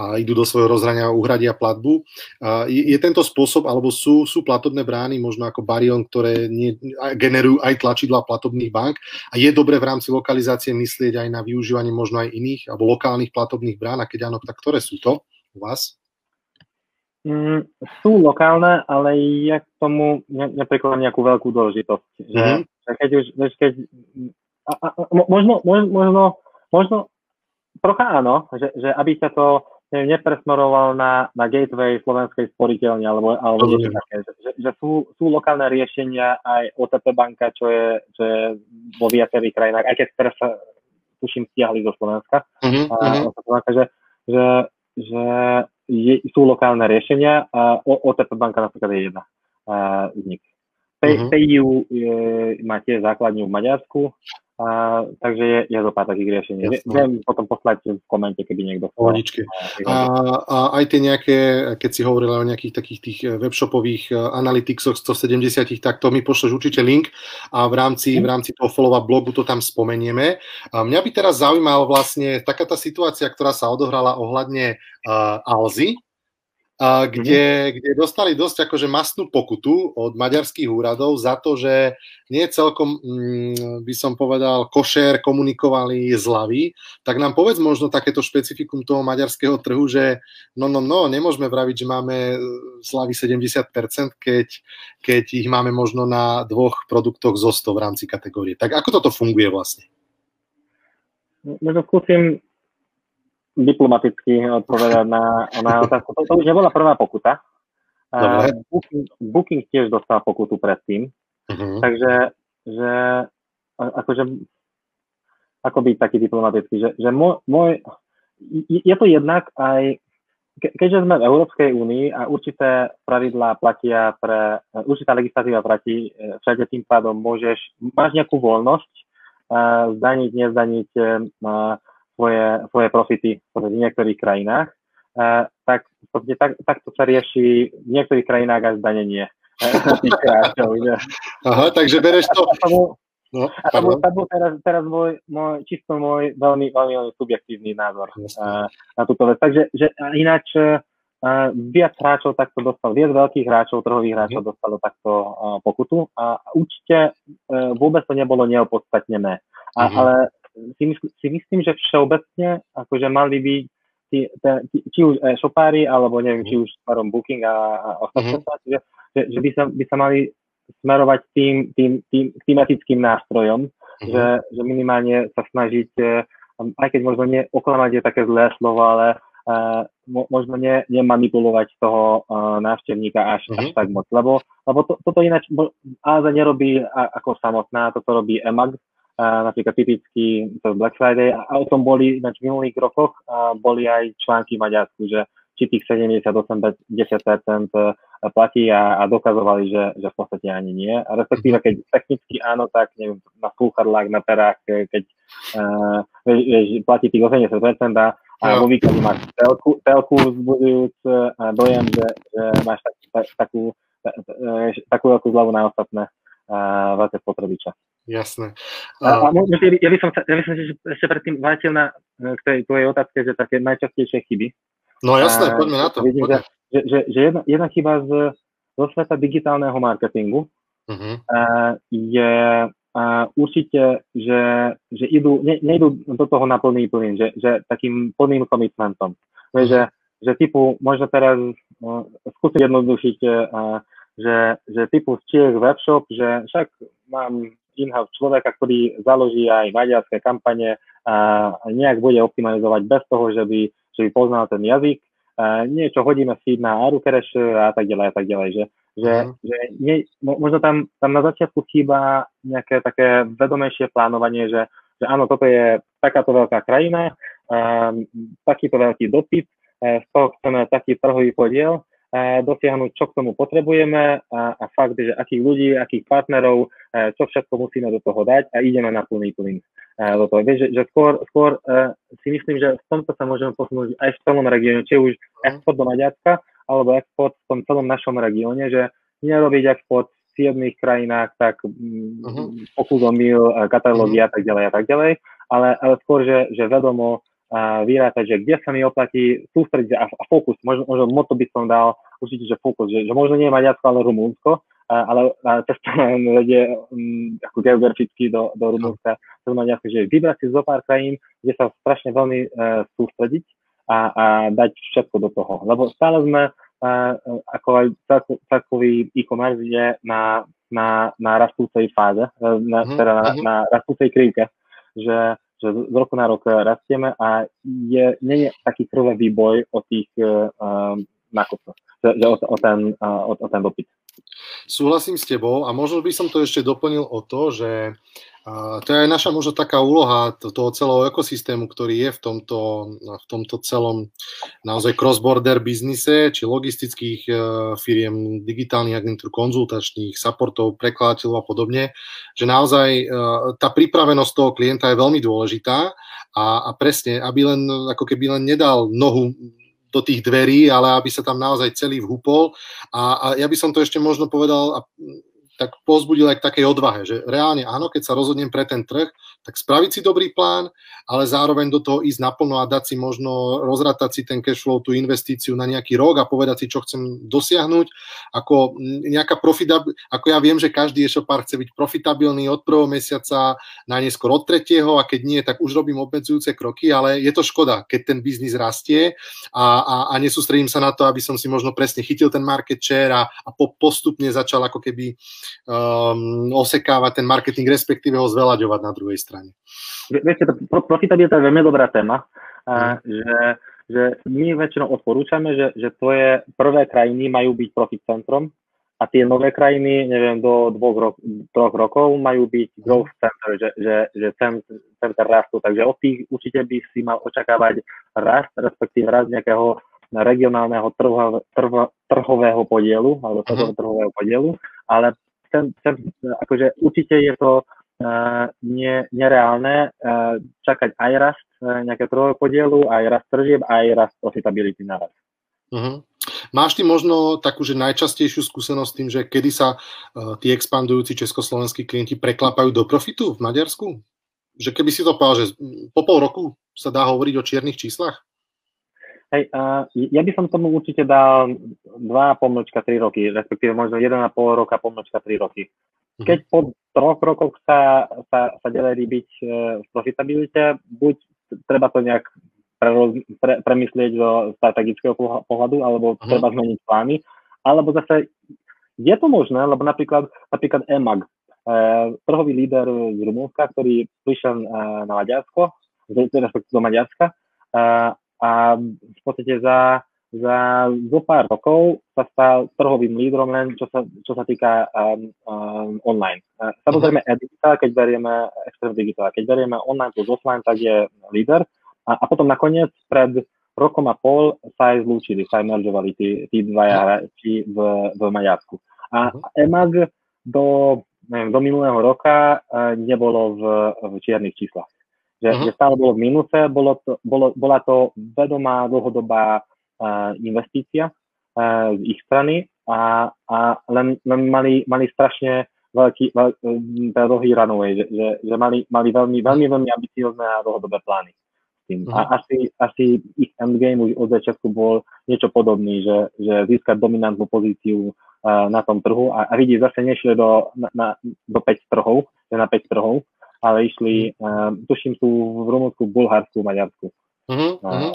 S1: a idú do svojho rozhrania a uhradia platbu. Uh, je, je tento spôsob, alebo sú, sú platobné brány možno ako Barion, ktoré nie, generujú aj tlačidla platobných bank a je dobre v rámci lokalizácie myslieť aj na využívanie možno aj iných alebo lokálnych platobných brán a keď áno, tak ktoré sú to u vás?
S2: Mm, sú lokálne, ale ja k tomu ne, neprikladám nejakú veľkú dôležitosť. Že, mm-hmm. že keď už, vieš, keď, a, a, možno, možno, možno, trocha áno, že, že aby sa to neviem, nepresmoroval na, na gateway slovenskej sporiteľne, alebo, alebo niečo také, že, že, že sú, sú lokálne riešenia aj OTP banka, čo je, čo je vo viacerých krajinách, aj keď teraz sa tuším stiahli zo Slovenska. Mm-hmm. A, banka, že, že, že je, sú lokálne riešenia a OTP banka napríklad je jedna z nich. Pay, uh-huh. PayU je, má tiež základňu v Maďarsku, a, takže je, je zo pár takých riešení. Viem potom poslať v komente, keby niekto
S1: chcel. A, a aj tie nejaké, keď si hovorila o nejakých takých tých eh, webshopových eh, analyticsoch 170, tak to mi pošleš určite link a v rámci, v rámci toho follow-up blogu to tam spomenieme. A mňa by teraz zaujímalo vlastne taká tá situácia, ktorá sa odohrala ohľadne uh, Alzy, kde, mm-hmm. kde dostali dosť akože masnú pokutu od maďarských úradov za to, že nie celkom, mm, by som povedal, košer komunikovali zľavy. Tak nám povedz možno takéto špecifikum toho maďarského trhu, že no, no, no, nemôžeme vraviť, že máme zľavy 70%, keď, keď ich máme možno na dvoch produktoch zo 100 v rámci kategórie. Tak ako toto funguje vlastne?
S2: Možno skúsim diplomaticky odpovedať na, na otázku. To, to už nebola prvá pokuta. Uh, Booking, Booking tiež dostal pokutu predtým. Uh-huh. Takže, že akože, ako byť taký diplomatický, že, že môj, môj, je to jednak aj, keďže sme v Európskej únii a určité pravidlá platia pre, určitá legislatíva platí, e, všade tým pádom môžeš, máš nejakú voľnosť uh, zdaniť, nezdaniť uh, svoje, svoje profity v niektorých krajinách, uh, tak, tak, tak to sa rieši v niektorých krajinách až zdanenie
S1: kráčov. Aha, takže bereš to...
S2: No, a to bol, to bol teraz, teraz môj, môj, čisto môj veľmi, veľmi, veľmi subjektívny názor uh, na túto vec. Takže že, ináč uh, viac hráčov takto dostal, viac veľkých hráčov, trhových hráčov mhm. dostalo takto uh, pokutu a určite uh, vôbec to nebolo neopodstatnené. A, uh-huh. Ale si, mysl, si myslím, že všeobecne akože mali by tí, tí, či už e-shopári, alebo neviem, či mhm. už smerom Booking a, a ostatné mm-hmm. že, že, že by, sa, by sa mali smerovať tým, tým, tým tematickým nástrojom, mm-hmm. že, že minimálne sa snažiť, e, aj keď možno nie, oklamať je také zlé slovo, ale uh, možno ne, nemanipulovať toho uh, návštevníka až, mm-hmm. až tak moc, lebo, lebo to, toto ináč Áza nerobí ako samotná, toto robí EMAG, napríklad typický to Black Friday a o tom boli ináč v minulých rokoch a boli aj články v Maďarsku, že či tých 78 10% platí a, a dokazovali, že, že v podstate ani nie. A respektíve, keď technicky áno, tak neviem, na slúchadlách, na perách, keď uh, vieš, platí tých 80% a, a vo výklade máš telku, telku vzbudzujúc uh, dojem, že, že máš tak, tak, takú, tak, takú veľkú zľavu na ostatné uh, veľké spotrebiče.
S1: Jasné.
S2: A, a ja, by som sa, ja by som ešte predtým vrátil na, k tej tvojej otázke, že také najčastejšie chyby.
S1: No jasné, a, poďme na to.
S2: Vidím, poďme. že, že, že jedna, jedna chyba z, zo sveta digitálneho marketingu uh-huh. a, je a určite, že, že idú, ne, nejdú do toho na plný plyn, že, že takým plným komitmentom. Uh-huh. Že, že typu, možno teraz uh, skúsim jednodušiť, uh, že, že typu z Čiech webshop, že však mám in-house človeka, ktorý založí aj maďarské kampane a nejak bude optimalizovať bez toho, že by, že by poznal ten jazyk. A niečo hodíme feed na Arukereš a tak ďalej a tak ďalej. Že, že, uh-huh. že nie, možno tam, tam na začiatku chýba nejaké také vedomejšie plánovanie, že, že áno, toto je takáto veľká krajina, um, takýto veľký dopyt, z toho chceme taký trhový podiel dosiahnuť, čo k tomu potrebujeme a, a fakt, že akých ľudí, akých partnerov, e, čo všetko musíme do toho dať a ideme na plný plyn e, do toho. Vieš, že, že skôr, skôr si myslím, že v tomto sa môžeme posunúť aj v celom regióne, či už export do Maďarska, alebo export v tom celom našom regióne, že nerobiť export siedmých krajinách, tak uh-huh. pokus o mil, katalógy uh-huh. a tak ďalej a tak ďalej, ale, ale skôr, že, že vedomo uh, vyrátať, že kde sa mi oplatí sústrediť a, a fokus, možno, možno moto by som dal určite, že fokus, že, že možno nie Maďarsko, ale Rumunsko, ale cesta vedie um, ako geograficky do, do Rumunska, to znamená, že vybrať si zo pár krajín, kde sa strašne veľmi uh, sústrediť a, a dať všetko do toho. Lebo stále sme uh, ako aj celkový e-commerce je na, na, na rastúcej fáze, e, na, mm-hmm. teda na, mhm. na rastúcej krivke, že, že z roku na rok rastieme a je, nie je taký krvavý boj o tých uh, nákupcov, že, že o, o, ten, uh, o, o ten dopyt.
S1: Súhlasím s tebou a možno by som to ešte doplnil o to, že a to je aj naša možno taká úloha toho celého ekosystému, ktorý je v tomto, v tomto celom naozaj cross-border biznise, či logistických e, firiem, digitálnych agentúr, konzultačných, supportov, prekladateľov a podobne, že naozaj e, tá pripravenosť toho klienta je veľmi dôležitá a, a presne, aby len ako keby len nedal nohu do tých dverí, ale aby sa tam naozaj celý vhupol. A, a ja by som to ešte možno povedal, tak pozbudil aj k takej odvahe, že reálne áno, keď sa rozhodnem pre ten trh, tak spraviť si dobrý plán, ale zároveň do toho ísť naplno a dať si možno rozratať si ten cashflow, tú investíciu na nejaký rok a povedať si, čo chcem dosiahnuť. Ako nejaká profitab- ako ja viem, že každý e-shopár chce byť profitabilný od prvého mesiaca, najneskôr od tretieho a keď nie, tak už robím obmedzujúce kroky, ale je to škoda, keď ten biznis rastie a, a, a nesústredím sa na to, aby som si možno presne chytil ten market share a, a po, postupne začal ako keby um, osekávať ten marketing, respektíve ho zvelaďovať na druhej strane.
S2: Viete, profitabilita je veľmi dobrá téma, a, mm. že, že my väčšinou odporúčame, že, že tvoje prvé krajiny majú byť profit centrom a tie nové krajiny, neviem, do dvoch rok, troch rokov majú byť growth center, že, že, že center rastu. Takže od tých určite by si mal očakávať rast, respektíve rast nejakého regionálneho trho, trho, trhového podielu, alebo uh-huh. trhového podielu, ale chcem, chcem, akože určite je to uh, nie, nereálne uh, čakať aj rast uh, nejaké trhového podielu, aj rast tržieb, aj rast profitability naraz.
S1: Uh-huh. Máš ty možno takú, že najčastejšiu skúsenosť tým, že kedy sa uh, tí expandujúci československí klienti preklapajú do profitu v Maďarsku? Že keby si to povedal, že po pol roku sa dá hovoriť o čiernych číslach?
S2: Hej, uh, ja by som tomu určite dal 2 pomlčka 3 roky, respektíve možno 1,5 roka pomlčka 3 roky. Mhm. Keď po troch rokoch sa, sa, sa ďalej rybiť uh, v profitabilite, buď treba to nejak preroz, pre, premyslieť zo strategického pohľadu, alebo uh-huh. treba zmeniť plány, alebo zase je to možné, lebo napríklad, napríklad EMAG, uh, trhový líder z Rumunska, ktorý prišiel uh, na Maďarsko, respektíve do Maďarska, a v podstate za, za zo pár rokov sa stal trhovým lídrom len čo sa, čo sa týka um, um, online. Samozrejme uh-huh. Edita, keď berieme Extreme Digital, keď berieme online plus offline, tak je líder. A, a potom nakoniec pred rokom a pol sa aj zlúčili, sa aj meržovali tí, tí dvaja mhm. hráči v, v Maďarsku. A uh-huh. EMAG do, neviem, do minulého roka uh, nebolo v, v čiernych číslach že, uh-huh. že stále bolo v mínuse, bolo to, bolo, bola to vedomá dlhodobá uh, investícia uh, z ich strany a, a len, len mali, mali strašne veľký, veľ, teda dlhý runway, že, že, že mali, mali veľmi, veľmi, veľmi ambiciozne a dlhodobé plány. Tým. Uh-huh. A asi, asi ich endgame už od začiatku bol niečo podobný, že, že získať dominantnú pozíciu uh, na tom trhu a, a vidí, zase nešli do, na, na, do 5 trhov, na 5 trhov, ale išli, uh, tuším, sú v Rumunsku, Bulharsku, Maďarsku.
S1: Uh-huh, uh-huh.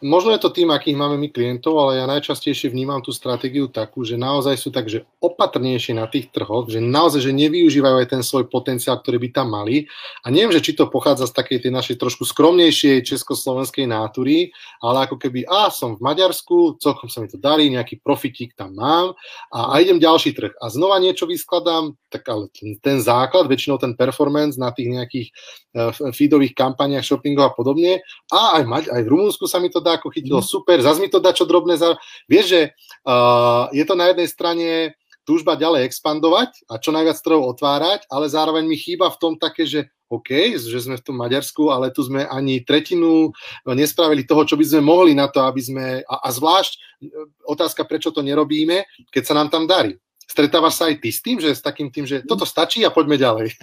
S1: Možno je to tým, akých máme my klientov, ale ja najčastejšie vnímam tú stratégiu takú, že naozaj sú tak, že opatrnejšie na tých trhoch, že naozaj, že nevyužívajú aj ten svoj potenciál, ktorý by tam mali. A neviem, že či to pochádza z takej tej našej trošku skromnejšej československej nátury, ale ako keby, a som v Maďarsku, celkom sa mi to darí, nejaký profitík tam mám a, a idem ďalší trh. A znova niečo vyskladám, tak ale ten, ten základ, väčšinou ten performance na tých nejakých uh, feedových kampaniach, shoppingov a podobne. A aj, aj v Rumunsku sa mi to dá ako chytilo, mm. super, zase mi to dá čo drobné. Za... Vieš, že uh, je to na jednej strane túžba ďalej expandovať a čo najviac trhov otvárať, ale zároveň mi chýba v tom také, že OK, že sme v tom Maďarsku, ale tu sme ani tretinu nespravili toho, čo by sme mohli na to, aby sme, a, a zvlášť otázka, prečo to nerobíme, keď sa nám tam darí. stretávaš sa aj ty s tým, že s takým tým, že toto stačí a poďme ďalej?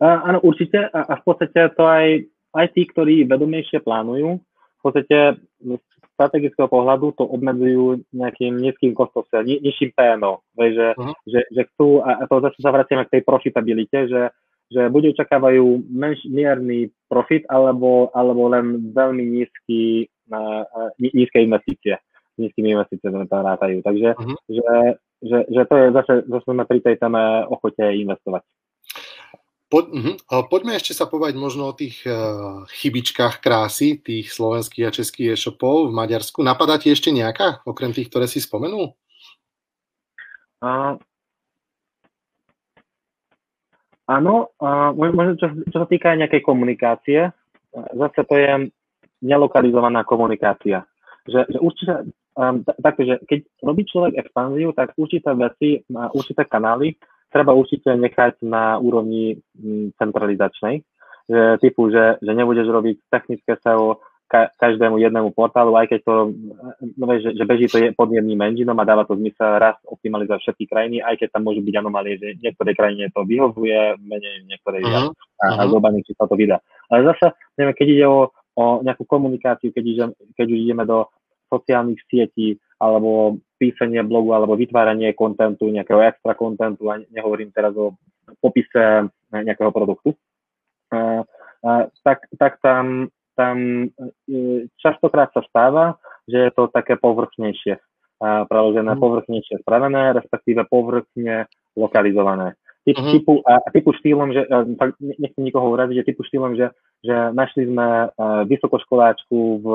S2: Áno, určite a, a v podstate to aj, aj tí, ktorí vedomejšie plánujú, v podstate z strategického pohľadu to obmedzujú nejakým nízkym kostom, ni, nižším PNO, že, uh-huh. že, že chcú, a to zase sa vraciame k tej profitabilite, že, že buď očakávajú menš, mierny profit, alebo, alebo len veľmi nízky, uh, nízke investície. Nízkymi investíciami to rátajú. Takže uh-huh. že, že, že to je zase, zase sme pri tej téme ochote investovať.
S1: Po, uh-huh. Poďme ešte sa povedať možno o tých uh, chybičkách krásy, tých slovenských a českých e-shopov v Maďarsku. Napadá ti ešte nejaká, okrem tých, ktoré si spomenul?
S2: Uh, áno, uh, možno čo, čo sa týka nejakej komunikácie, zase to je nelokalizovaná komunikácia. Že, že určite, um, takže keď robí človek expanziu, tak určité veci, určité kanály treba určite nechať na úrovni mm, centralizačnej, že, typu, že, že nebudeš robiť technické SEO ka, každému jednému portálu, aj keď to, no, že, že beží to je pod jedným engineom a dáva to zmysel raz optimalizovať všetky krajiny, aj keď tam môžu byť anomálie, že niektoré krajine to vyhovuje, menej niektoré uh-huh. a, a uh-huh. globálne či sa to vydá. Ale zase, neviem, keď ide o, o nejakú komunikáciu, keď, ide, keď už ideme do sociálnych sietí, alebo písanie blogu alebo vytváranie kontentu, nejakého extra kontentu, a nehovorím teraz o popise nejakého produktu, tak, tak tam, tam e, častokrát sa stáva, že je to také povrchnejšie, preložené mm. povrchnejšie spravené, respektíve povrchne lokalizované. Typ, uh-huh. typu, a, typu štýlom, že, tak nechcem nikoho uraziť, že typu štýlom, že, že našli sme vysokoškoláčku v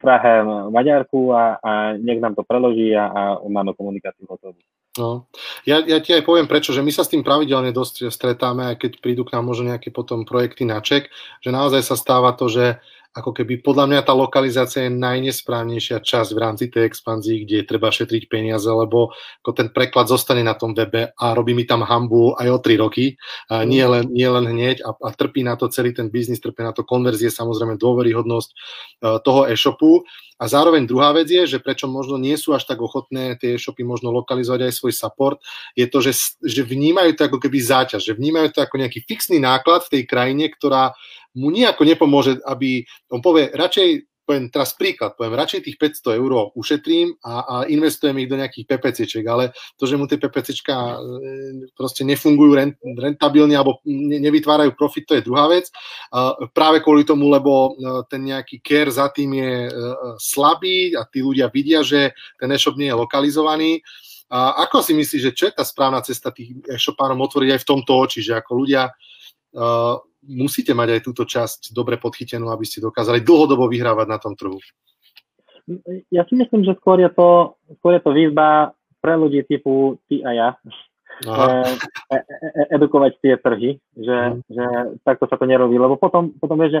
S2: Prahe Maďarku a, a nech nám to preloží a, a máme komunikáciu hotovú.
S1: No. Ja, ja ti aj poviem prečo, že my sa s tým pravidelne dosť stretáme, aj keď prídu k nám možno nejaké potom projekty na ček, že naozaj sa stáva to, že ako keby podľa mňa tá lokalizácia je najnesprávnejšia časť v rámci tej expanzii, kde treba šetriť peniaze, lebo ako ten preklad zostane na tom webe a robí mi tam hambu aj o 3 roky, a nie, len, nie len hneď a, a trpí na to celý ten biznis, trpí na to konverzie, samozrejme dôveryhodnosť uh, toho e-shopu. A zároveň druhá vec je, že prečo možno nie sú až tak ochotné tie e-shopy možno lokalizovať aj svoj support, je to, že, že vnímajú to ako keby záťaž, že vnímajú to ako nejaký fixný náklad v tej krajine, ktorá mu nejako nepomôže, aby on povie, radšej poviem teraz príklad, poviem, radšej tých 500 eur ušetrím a, a investujem ich do nejakých PPCček, ale to, že mu tie PPCčka e, proste nefungujú rent, rentabilne alebo ne, nevytvárajú profit, to je druhá vec. Uh, práve kvôli tomu, lebo uh, ten nejaký care za tým je slabý a tí ľudia vidia, že ten e-shop nie je lokalizovaný. A ako si myslíš, že čo je tá správna cesta tých e-shopárom otvoriť aj v tomto oči, že ako ľudia musíte mať aj túto časť dobre podchytenú, aby ste dokázali dlhodobo vyhrávať na tom trhu.
S2: Ja si myslím, že skôr je to, skôr je to výzva pre ľudí typu ty a ja, e, e, edukovať tie trhy, že, mm. že takto sa to nerobí, lebo potom, potom je, že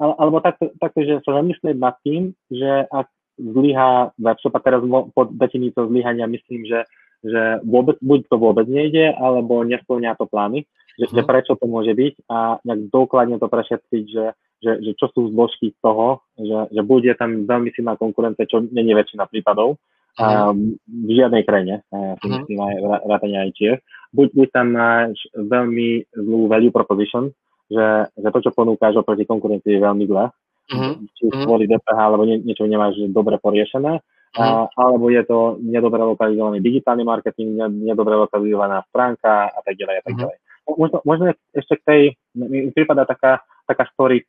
S2: alebo takto, takto, že sa zamyslieť nad tým, že ak zlyhá webshop, a teraz pod definíciou zlyhania myslím, že, že vôbec, buď to vôbec nejde, alebo nesplňa to plány, že, že mhm. prečo to môže byť a nejak dokladne to prešetriť, že, že, že čo sú zložky toho, že, že bude tam veľmi silná konkurencia, čo nie je väčšina prípadov a mhm. v žiadnej krajine, ja si mhm. myslím aj vrátane Čiech. Buď, buď tam máš veľmi zlú value proposition, že, že to, čo ponúkaš oproti konkurencii je veľmi zlé, uh-huh. či kvôli DPH, alebo nie, niečo nemáš dobre poriešené, a, alebo je to nedobre lokalizovaný digitálny marketing, nedobre lokalizovaná stránka a tak ďalej a tak ďalej. Možno, možno ešte k tej, mi prípada taká, taká story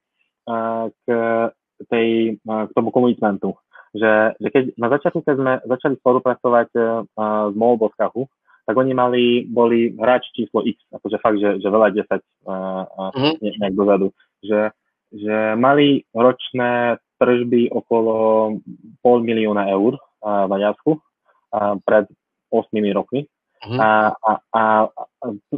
S2: uh, k, tej, uh, k tomu komitmentu, že, že keď na začiatku, keď sme začali spolupracovať uh, s Molboskahu, tak oni mali, boli hráč číslo X, akože fakt, že, že veľa 10 uh, uh, ne, nejak dozadu, že, že mali ročné tržby okolo pol milióna eur uh, v Maďarsku uh, pred 8 rokmi Uh-huh. A, a, a,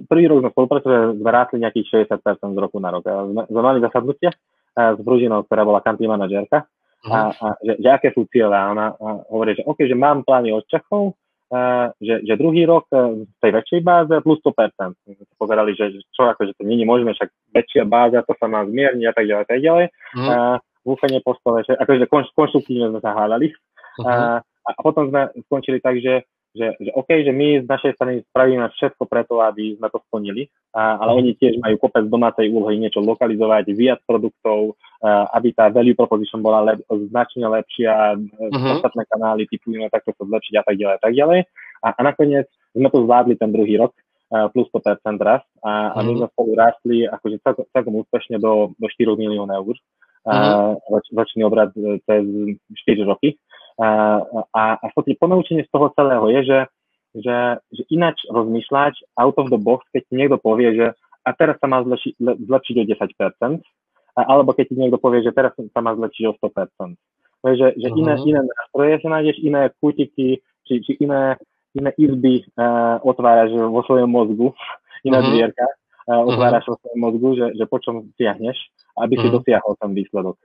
S2: prvý rok sme spolupracovali, sme rátli nejakých 60% z roku na rok. A sme, sme mali zasadnutie s Bružinou, ktorá bola country manažerka, uh-huh. a, a že, že aké sú cieľe. A ona a hovorí, že OK, že mám plány od Čechov, a, že, že druhý rok e, v tej väčšej báze plus 100%. My sme pozerali, že, že čo, akože to nie je možné, však väčšia báza, to sa má zmierniť a tak ďalej, tak ďalej. Uh-huh. A, v úfene postave, že akože konštruktívne sme sa hádali. Uh-huh. A, a potom sme skončili tak, že že, že OK, že my z našej strany spravíme všetko preto, aby sme to splnili, a, ale oni tiež majú kopec domácej úlohy niečo lokalizovať, viac produktov, a, aby tá value proposition bola lep, značne lepšia, uh-huh. ostatné kanály typujeme takto sa zlepšiť a tak ďalej a tak ďalej. A, a nakoniec sme to zvládli ten druhý rok, plus 100% rast a, a my mhm. sme spolu rastli akože celkom, celkom úspešne do, do 4 miliónov eur. Uh-huh. ročný obrad e, cez 4 roky. A, a, v ponaučenie z toho celého je, že, že, že ináč rozmýšľať out of the box, keď ti niekto povie, že a teraz sa má zlepši, zlepšiť o 10%, a, alebo keď ti niekto povie, že teraz sa má zlepšiť o 100%. že, že uh-huh. iné, iné nástroje sa nájdeš, iné kutiky, či, či iné, iné izby uh, otváraš vo svojom mozgu, <laughs> iné uh-huh. dvierka uh, otváraš uh-huh. vo svojom mozgu, že, že po čom siahneš, aby uh-huh. si dosiahol ten výsledok.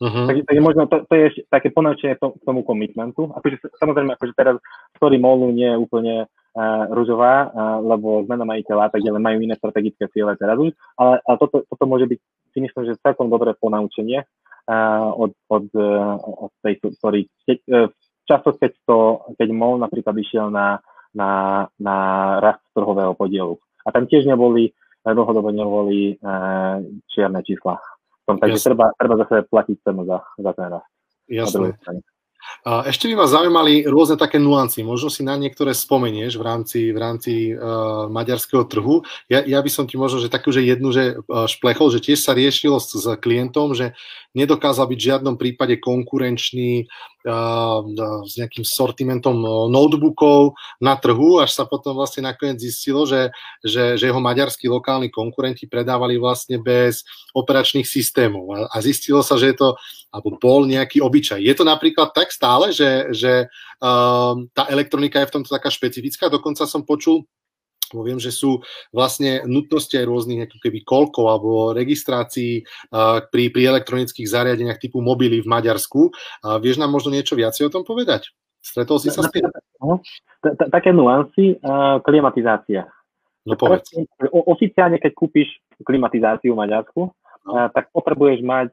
S2: Uh-huh. Takže, možno to, to je také ponaučenie to, k tomu komitmentu. Akože, samozrejme, akože teraz story Molu nie je úplne uh, rúžová, uh, lebo zmena majiteľa a tak ďalej majú iné strategické ciele teraz už, ale, ale toto, toto môže byť, si myslím, že celkom dobré ponaučenie uh, od, od, uh, od tej story. Keď, uh, často, keď, to, keď MOL napríklad išiel na, na, na rast trhového podielu. A tam tiež neboli, dlhodobo neboli uh, čierne čísla tom, takže treba, treba zase platiť cenu za, za ten rast.
S1: Jasné. Ešte by ma zaujímali rôzne také nuancy. Možno si na niektoré spomenieš v rámci, v rámci uh, maďarského trhu. Ja, ja by som ti možno, že takú, že jednu, že uh, šplechol, že tiež sa riešilo s, s klientom, že nedokázal byť v žiadnom prípade konkurenčný s nejakým sortimentom notebookov na trhu, až sa potom vlastne nakoniec zistilo, že, že, že jeho maďarskí lokálni konkurenti predávali vlastne bez operačných systémov. A, a zistilo sa, že je to, alebo bol nejaký obyčaj. Je to napríklad tak stále, že, že um, tá elektronika je v tomto taká špecifická. Dokonca som počul, lebo viem, že sú vlastne nutnosti aj rôznych ako keby kolkov alebo registrácií uh, pri, pri elektronických zariadeniach typu mobily v Maďarsku. Uh, vieš nám možno niečo viacej o tom povedať? Stretol si sa s tým?
S2: No, také nuancy, klimatizácia.
S1: No povedz.
S2: Oficiálne, keď kúpiš klimatizáciu v Maďarsku, uh, tak potrebuješ mať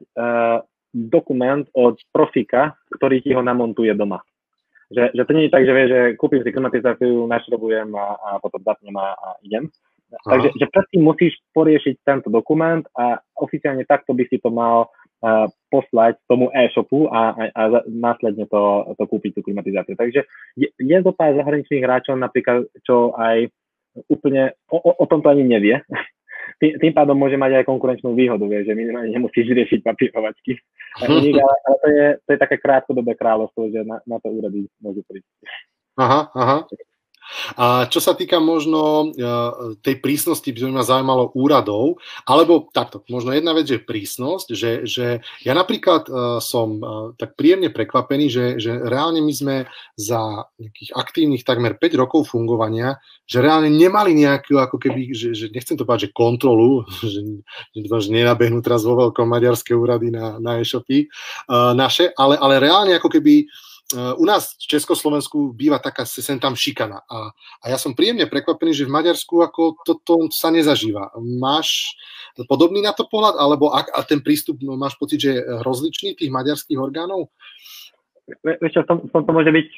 S2: dokument od profika, ktorý ti ho namontuje doma. Že, že to nie je tak, že vie, že kúpim si klimatizáciu, našrobujem a, a potom zapnem a, a idem. Aha. Takže že predtým musíš poriešiť tento dokument a oficiálne takto by si to mal uh, poslať tomu e-shopu a, a, a následne to, to kúpiť tú klimatizáciu. Takže je, je to pár zahraničných hráčov napríklad, čo aj úplne o, o, o tomto ani nevie, tým, tým pádom môže mať aj konkurenčnú výhodu, vie, že minimálne nemusíš riešiť papírovačky. <laughs> ale, ale to, je, to je také krátkodobé kráľovstvo, že na, na to úrady môžu prísť.
S1: Aha, aha. A čo sa týka možno e, tej prísnosti, by ma zaujímalo úradov, alebo takto, možno jedna vec je prísnosť, že, že ja napríklad uh, som uh, tak príjemne prekvapený, že, že reálne my sme za nejakých aktívnych takmer 5 rokov fungovania, že reálne nemali nejakú, ako keby, že, že nechcem to povedať, že kontrolu, <laughs> že, že, že nenabehnú teraz vo veľkom maďarské úrady na, na e-shopy naše, ale, ale reálne ako keby u nás v Československu býva taká sem tam šikana a, a ja som príjemne prekvapený, že v Maďarsku ako toto sa nezažíva. Máš podobný na to pohľad, alebo ak, a ten prístup no, máš pocit, že je rozličný tých maďarských orgánov?
S2: Vieš čo, v tom, v tom to môže byť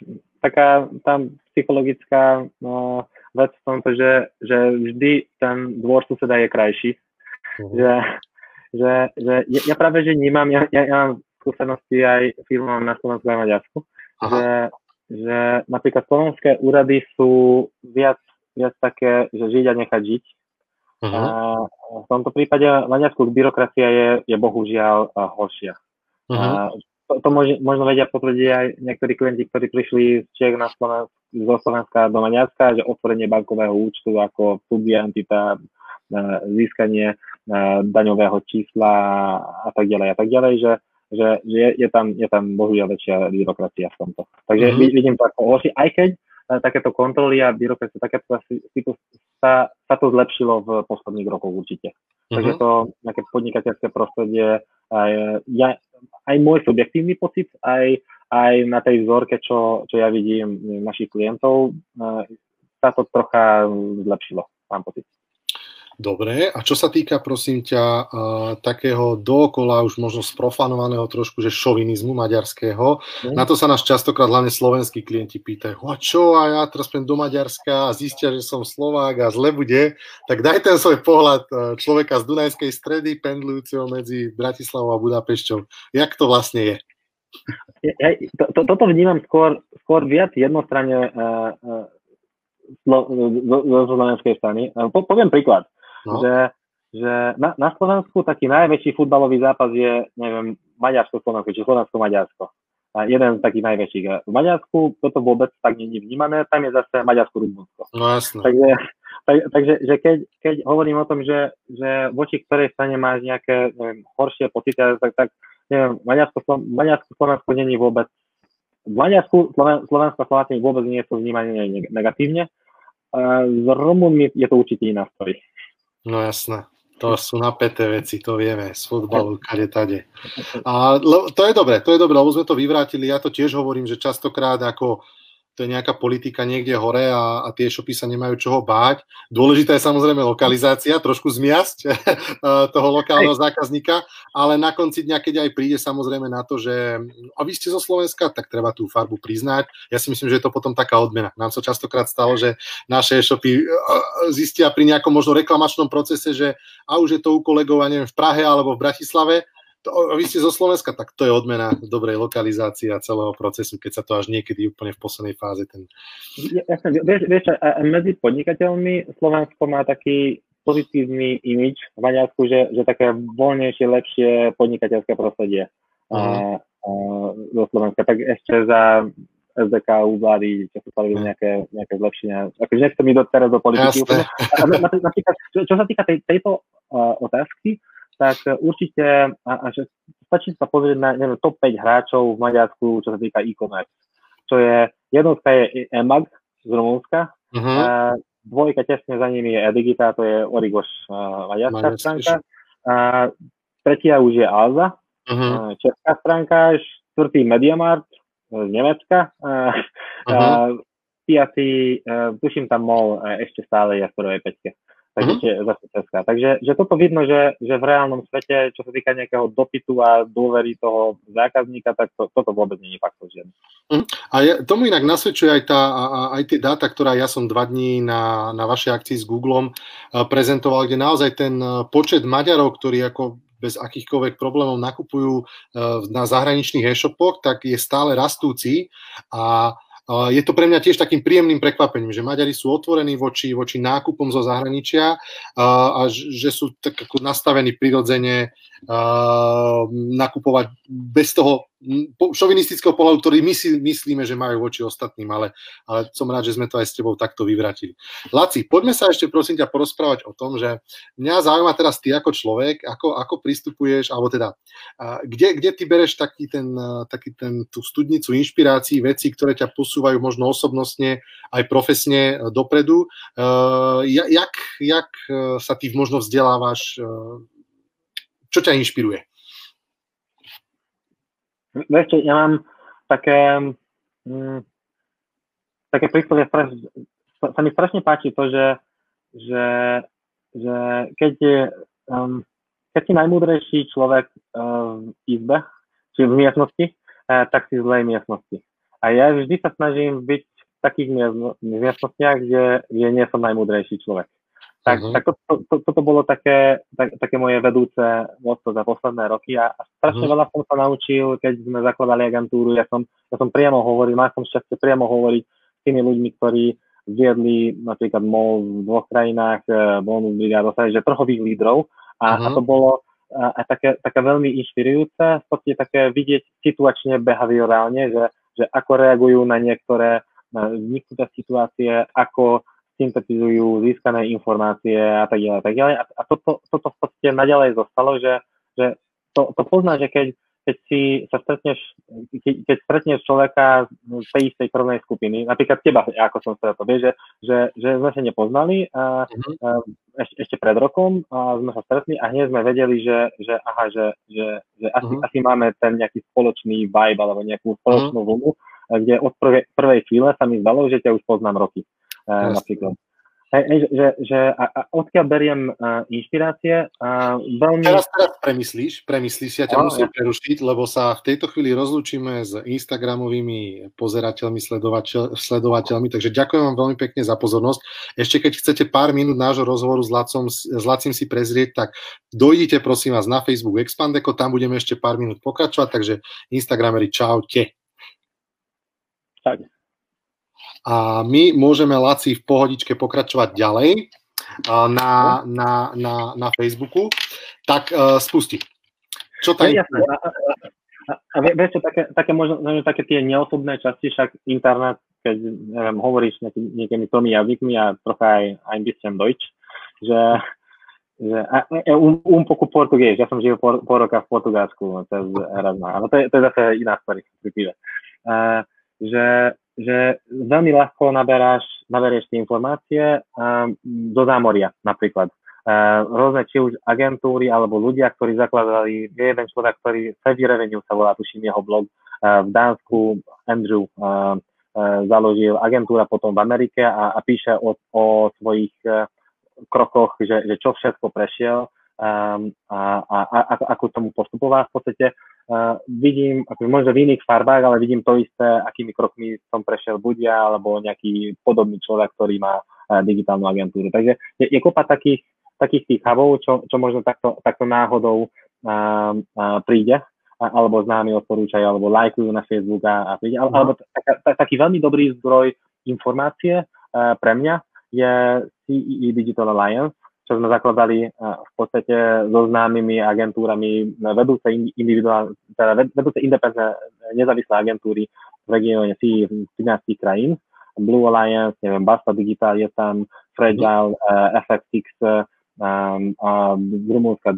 S2: taká tam psychologická no, vec v tom, že, že vždy ten dvor suseda je krajší. Uh-huh. Že, že, že ja, ja práve, že vnímam, ja, ja, ja mám skúsenosti aj firmám na Slovensku a Maďarsku že, že napríklad slovenské úrady sú viac, viac také, že žiť a nechať žiť. Uh-huh. A v tomto prípade maďarská byrokracia je, je bohužiaľ horšia. Uh-huh. To, to môže, možno vedia potvrdiť aj niektorí klienti, ktorí prišli z Čech na Slovensk, zo Slovenska do Maďarska, že otvorenie bankového účtu ako subentita, získanie daňového čísla a tak ďalej a tak ďalej, že že, že je, je, tam, je tam bohužiaľ väčšia byrokracia v tomto. Takže mm-hmm. vidím to ako horšie, aj keď uh, takéto kontroly a byrokracie, takéto typu sa, sa to zlepšilo v posledných rokoch určite. Mm-hmm. Takže to nejaké podnikateľské prostredie, aj, ja, aj môj subjektívny pocit, aj, aj na tej vzorke, čo, čo ja vidím našich klientov, uh, sa to trocha zlepšilo, mám pocit.
S1: Dobre, a čo sa týka, prosím ťa, uh, takého dookola už možno sprofanovaného trošku, že šovinizmu maďarského, mm. na to sa nás častokrát hlavne slovenskí klienti pýtajú, a čo, a ja teraz pôjdem do Maďarska a zistia, že som Slovák a zle bude, tak daj ten svoj pohľad uh, človeka z Dunajskej stredy, pendlujúceho medzi Bratislavou a Budapešťou. Jak to vlastne je?
S2: Ja, to, to, toto vnímam skôr, skôr viac jednostranne uh, uh, zo slovenskej strany. Po, poviem príklad no. že, že na, na Slovensku taký najväčší futbalový zápas je, neviem, Maďarsko-Slovensko, či Slovensko-Maďarsko. A jeden z takých najväčších. V Maďarsku toto vôbec tak není vnímané, tam je zase Maďarsko-Rumunsko.
S1: No jasné.
S2: Takže, tak, takže že keď, keď hovorím o tom, že, že voči ktorej strane máš nejaké neviem, horšie pocity, tak, tak neviem, Maďarsko, Maďarsko Slovensko není vôbec v Maďarsku Slovensko Slováci vôbec nie sú vnímané negatívne. S Rumunmi je to určite iná story.
S1: No jasné. To sú napäté veci, to vieme, z futbalu, kade tade. A to je dobré, to je dobré, lebo sme to vyvrátili. Ja to tiež hovorím, že častokrát ako to je nejaká politika niekde hore a, a tie e-shopy sa nemajú čoho báť. Dôležitá je samozrejme lokalizácia, trošku zmiasť <laughs> toho lokálneho zákazníka, ale na konci dňa, keď aj príde samozrejme na to, že a vy ste zo Slovenska, tak treba tú farbu priznať. Ja si myslím, že je to potom taká odmena. Nám sa častokrát stalo, že naše e-shopy zistia pri nejakom možno reklamačnom procese, že a už je to u kolegov, neviem, v Prahe alebo v Bratislave, to, vy ste zo Slovenska, tak to je odmena dobrej lokalizácie a celého procesu, keď sa to až niekedy úplne v poslednej fáze ten...
S2: Jasne, vieš, vieš a medzi podnikateľmi Slovensko má taký pozitívny imič v Maďarsku, že, že také voľnejšie, lepšie podnikateľské prostredie uh-huh. zo Slovenska. Tak ešte za SDK u vlády, čo sa spravili nejaké, nejaké zlepšenia. Akože nechcem ísť teraz do politiky. Napríklad, čo, čo sa týka tej, tejto uh, otázky, tak určite, a, a že stačí sa pozrieť na neviem, top 5 hráčov v Maďarsku, čo sa týka e-commerce. Čo je, jednotka je EMAG z Rumúnska, uh-huh. a dvojka tesne za nimi je Edigita, to je Origoš maďarská stránka. A tretia už je Alza, uh-huh. česká stránka, štvrtý Mediamart z Nemecka. Uh-huh. a piatý, tuším tam MOL ešte stále je v prvej peťke takže uh-huh. zase Česká. Takže že toto vidno, že, že v reálnom svete, čo sa týka nejakého dopytu a dôvery toho zákazníka, tak to, toto vôbec nie je faktor žiadny.
S1: Uh-huh. A ja, tomu inak nasvedčuje aj, tá, aj tie dáta, ktorá ja som dva dní na, na vašej akcii s Googlem prezentoval, kde naozaj ten počet Maďarov, ktorí ako bez akýchkoľvek problémov nakupujú na zahraničných e-shopoch, tak je stále rastúci a je to pre mňa tiež takým príjemným prekvapením, že Maďari sú otvorení voči, voči nákupom zo zahraničia a že sú tak nastavení prirodzene nakupovať bez toho šovinistického pohľadu, ktorý my si myslíme, že majú voči ostatným, ale, ale som rád, že sme to aj s tebou takto vyvratili. Laci, poďme sa ešte prosím ťa porozprávať o tom, že mňa zaujíma teraz ty ako človek, ako, ako pristupuješ, alebo teda, kde, kde ty bereš taký ten, taký ten, tú studnicu inšpirácií, veci, ktoré ťa posúvajú možno osobnostne, aj profesne dopredu. Jak, jak sa ty možno vzdelávaš čo ťa inšpiruje?
S2: Viete, ja mám také, mm, také príklady, sa mi strašne páči to, že, že, že keď je, um, keď si najmúdrejší človek uh, v izbe, či v miestnosti, uh, tak si v zlej miestnosti. A ja vždy sa snažím byť v takých miestnostiach, kde, kde nie som najmúdrejší človek. Tak, uh-huh. tak to, to, to, toto bolo také, tak, také moje vedúce motto za posledné roky a, a strašne uh-huh. veľa som sa naučil, keď sme zakladali agentúru. Ja som, ja som priamo hovoril, mal som šťastie priamo hovoriť s tými ľuďmi, ktorí viedli napríklad MOL v dvoch krajinách, e, bonus brigád, že trhových lídrov a, uh-huh. a to bolo a, a také, také veľmi inšpirujúce, v podstate také vidieť situačne behaviorálne, že, že ako reagujú na niektoré na vzniknuté situácie, ako syntetizujú získané informácie a tak ďalej. A, tak ďalej. a, a toto, toto v podstate naďalej zostalo, že, že to, to pozná, že keď, keď si sa stretneš, keď, keď stretneš človeka z tej istej krvnej skupiny, napríklad teba, ako som sa to vie, že, že, že sme sa nepoznali a, uh-huh. a ešte, ešte pred rokom a sme sa stretli a hneď sme vedeli, že, že aha, že, že, že asi, uh-huh. asi máme ten nejaký spoločný vibe alebo nejakú spoločnú uh-huh. vlnu, kde od prvej, prvej chvíle sa mi zdalo, že ťa už poznám roky. Yes. napríklad. Hej, hej, že, že a, a odkiaľ beriem uh, inšpirácie? Uh,
S1: veľmi... Teraz, teraz premyslíš, premyslíš, ja ťa oh, musím ja. prerušiť, lebo sa v tejto chvíli rozlúčime s Instagramovými pozerateľmi, sledovateľ, sledovateľmi, takže ďakujem vám veľmi pekne za pozornosť. Ešte keď chcete pár minút nášho rozhovoru s, Lacom, s Lacim si prezrieť, tak dojdite prosím vás na Facebook Expandeko, tam budeme ešte pár minút pokračovať, takže Instagramery čaute.
S2: Tak
S1: a my môžeme Laci v pohodičke pokračovať ďalej na, na, na, na Facebooku, tak uh, spusti. Čo tam
S2: je? A, a, a vieš čo, také, také, možno, také tie neosobné časti, však internet, keď neviem, hovoríš nejaký, nejakými tromi jazykmi a trocha aj ein bisschen Deutsch, že, že a, a, um, um poco portugués, ja som žil po, po roka v Portugalsku cez Erasmus, ale to je, to je zase iná story, uh, že že veľmi ľahko naberáš, naberieš tie informácie um, do zámoria napríklad. Uh, rôzne či už agentúry alebo ľudia, ktorí zakladali, je jeden človek, ktorý Savvy Revenue sa volá, tuším jeho blog, uh, v Dánsku Andrew uh, založil agentúra potom v Amerike a, a píše o, o svojich uh, krokoch, že, že čo všetko prešiel um, a, a, a, ako tomu postupoval. V podstate uh, vidím, ako možno v iných farbách, ale vidím to isté, akými krokmi som prešiel buď ja, alebo nejaký podobný človek, ktorý má uh, digitálnu agentúru. Takže je, je kopa takých, takých tých havov, čo, čo možno takto, takto náhodou uh, uh, príde alebo známi odporúčajú, alebo lajkujú na Facebook a, a príde. No. Alebo tak, tak, taký veľmi dobrý zdroj informácie uh, pre mňa je CEE Digital Alliance, čo sme zakladali v podstate so známymi agentúrami, vedúce, individuál, teda vedúce independentné nezávislé agentúry v regióne 13 krajín. Blue Alliance, neviem, Basta Digital je tam, Fragile, uh, FXX, um, uh, Rumúnska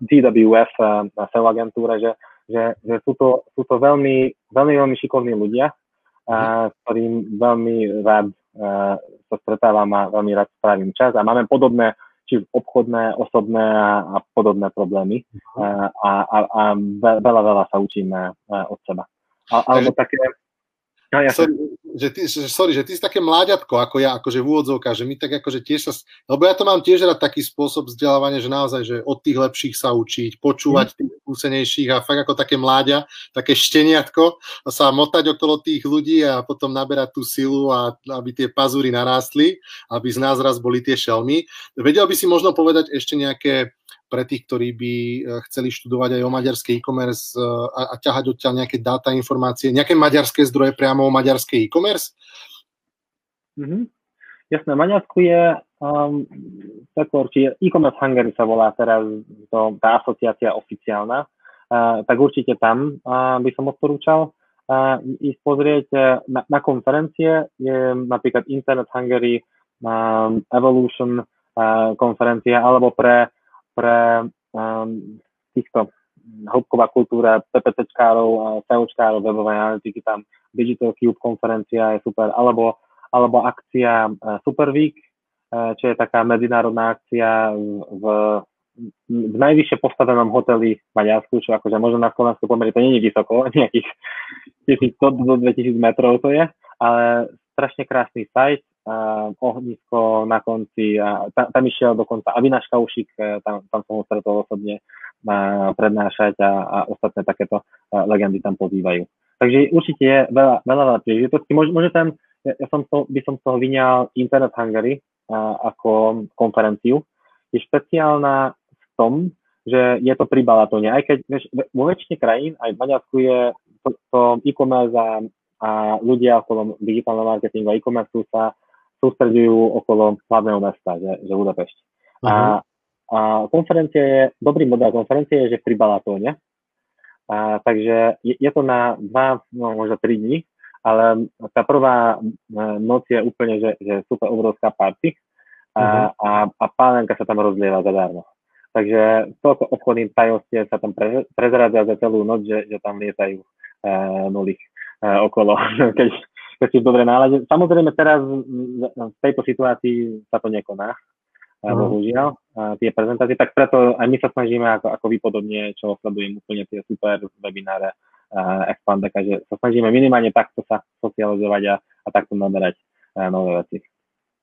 S2: DWF, uh, SEO agentúra, že, že, že sú, to, sú to veľmi, veľmi, veľmi šikovní ľudia, uh, s ktorým veľmi rád sa stretávam a veľmi rád spravím čas a máme podobné či obchodné, osobné a, a podobné problémy uh-huh. a, a, a veľa, veľa sa učíme od seba. A, alebo také,
S1: No, ja sorry, že ty, že, sorry, že ty si také mláďatko ako ja, akože v úvodzovkách, že my tak akože tiež sa, lebo ja to mám tiež rád taký spôsob vzdelávania, že naozaj, že od tých lepších sa učiť, počúvať mm. tých skúsenejších a fakt ako také mláďa, také šteniatko a sa motať okolo tých ľudí a potom naberať tú silu a aby tie pazúry narástli, aby z nás raz boli tie šelmy. Vedel by si možno povedať ešte nejaké pre tých, ktorí by eh, chceli študovať aj o maďarskej e-commerce eh, a, a ťahať odtiaľ nejaké dáta, informácie, nejaké maďarské zdroje priamo o maďarskej e-commerce?
S2: Mm-hmm. Jasné, Maďarsku je um, tak určite, e-commerce Hungary sa volá teraz to, tá asociácia oficiálna, uh, tak určite tam uh, by som odporúčal uh, ísť pozrieť na, na konferencie, je napríklad Internet Hungary, um, Evolution uh, konferencia, alebo pre pre um, týchto hĺbková kultúra PPCčkárov, SEOčkárov, webovej analytiky, tam Digital Cube konferencia je super, alebo, alebo akcia uh, Super Week, uh, čo je taká medzinárodná akcia v, v najvyššie postavenom hoteli v Maďarsku, čo akože možno na Slovensku pomery to nie je vysoko, <laughs> nejakých 1100 do 2000 metrov to je, ale strašne krásny sajt, uh, ohnisko na konci a tam, tam išiel dokonca Avinaš Kaušik, e, tam, tam som ho stretol osobne uh, prednášať a, a ostatné takéto legendy tam pozývajú. Takže určite je veľa, veľa, veľa príležitostí. Môže, môže tam, ja, ja som to, by som z toho vyňal Internet Hungary ako konferenciu. Je špeciálna v tom, že je to pri Balatone. Aj keď vieš, vo väčšine krajín, aj v Maďarsku je to, to e-commerce a, a ľudia okolo digitálneho marketingu a e-commerce sa sústredujú okolo hlavného mesta, že, že Budapešť. Uh-huh. A, a konferencia je, dobrý model konferencie je, že pri Balatóne. A, takže je, je to na dva, no možno tri dní, ale tá prvá e, noc je úplne, že, že super obrovská party a, uh-huh. a, a pálenka sa tam rozlieva zadarmo. Takže toľko obchodných tajostiev sa tam pre, prezradza za celú noc, že, že tam lietajú e, nuly e, okolo, <laughs> keď, keď si v dobrej nálade. Samozrejme teraz v tejto situácii sa to nekoná, uh-huh. bohužiaľ, tie prezentácie, tak preto aj my sa snažíme ako, ako vy podobne, čo sledujem úplne tie super webináre uh, Expandeka, že sa snažíme minimálne takto sa socializovať a, a takto naberať uh, nové veci.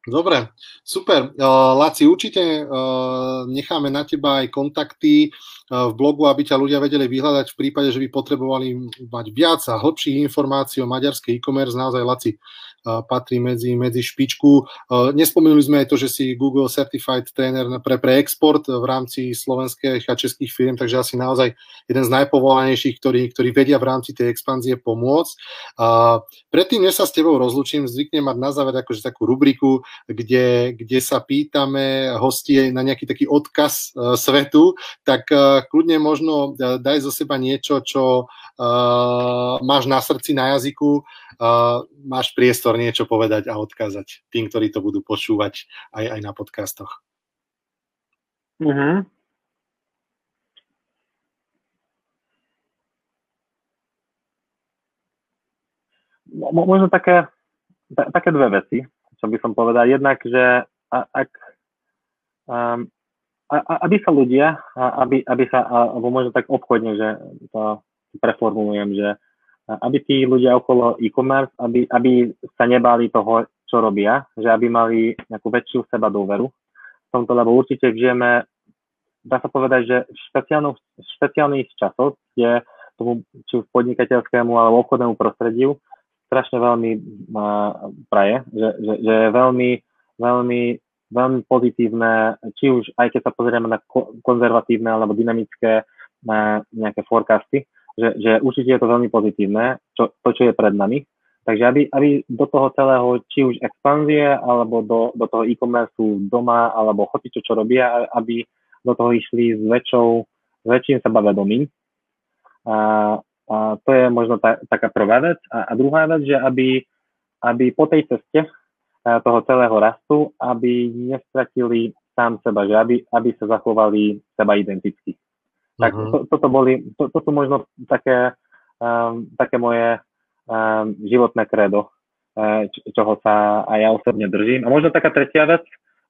S1: Dobre, super. Uh, Laci, určite uh, necháme na teba aj kontakty uh, v blogu, aby ťa ľudia vedeli vyhľadať v prípade, že by potrebovali mať viac a hĺbších informácií o maďarskej e-commerce. Naozaj, Laci, patrí medzi, medzi špičku. Nespomenuli sme aj to, že si Google Certified Trainer pre, pre export v rámci slovenských a českých firm, takže asi naozaj jeden z najpovolanejších, ktorí, ktorí vedia v rámci tej expanzie pomôcť. Predtým, než sa s tebou rozlučím, zvyknem mať na záver akože takú rubriku, kde, kde sa pýtame hostie na nejaký taký odkaz uh, svetu, tak uh, kľudne možno uh, daj zo seba niečo, čo uh, máš na srdci, na jazyku, uh, máš priestor niečo povedať a odkázať tým, ktorí to budú počúvať aj, aj na podcastoch.
S2: Mm-hmm. Možno také, také dve veci, čo by som povedal. Jednak, že ak, um, aby sa ľudia, aby, aby sa, alebo možno tak obchodne, že to preformulujem, že aby tí ľudia okolo e-commerce, aby, aby sa nebali toho, čo robia, že aby mali nejakú väčšiu seba dôveru v tomto, lebo určite žijeme, dá sa povedať, že v špeciálnych časoch, kde tomu, či už podnikateľskému alebo obchodnému prostrediu, strašne veľmi uh, praje, že, že, že je veľmi, veľmi, veľmi pozitívne, či už aj keď sa pozrieme na ko- konzervatívne alebo dynamické uh, nejaké forecasty, že, že určite je to veľmi pozitívne, čo, to, čo je pred nami. Takže aby, aby do toho celého, či už expanzie, alebo do, do toho e-commerce doma, alebo chotičo, čo robia, aby do toho išli s väčšou, s väčším sebavedomím. A, a to je možno ta, taká prvá vec. A, a druhá vec, že aby, aby po tej ceste toho celého rastu, aby nestratili sám seba, že aby, aby sa zachovali seba identicky. Tak uh-huh. to, toto boli, to, to sú možno také, um, také moje um, životné kredo, uh, čoho sa aj ja osobne držím. A možno taká tretia vec,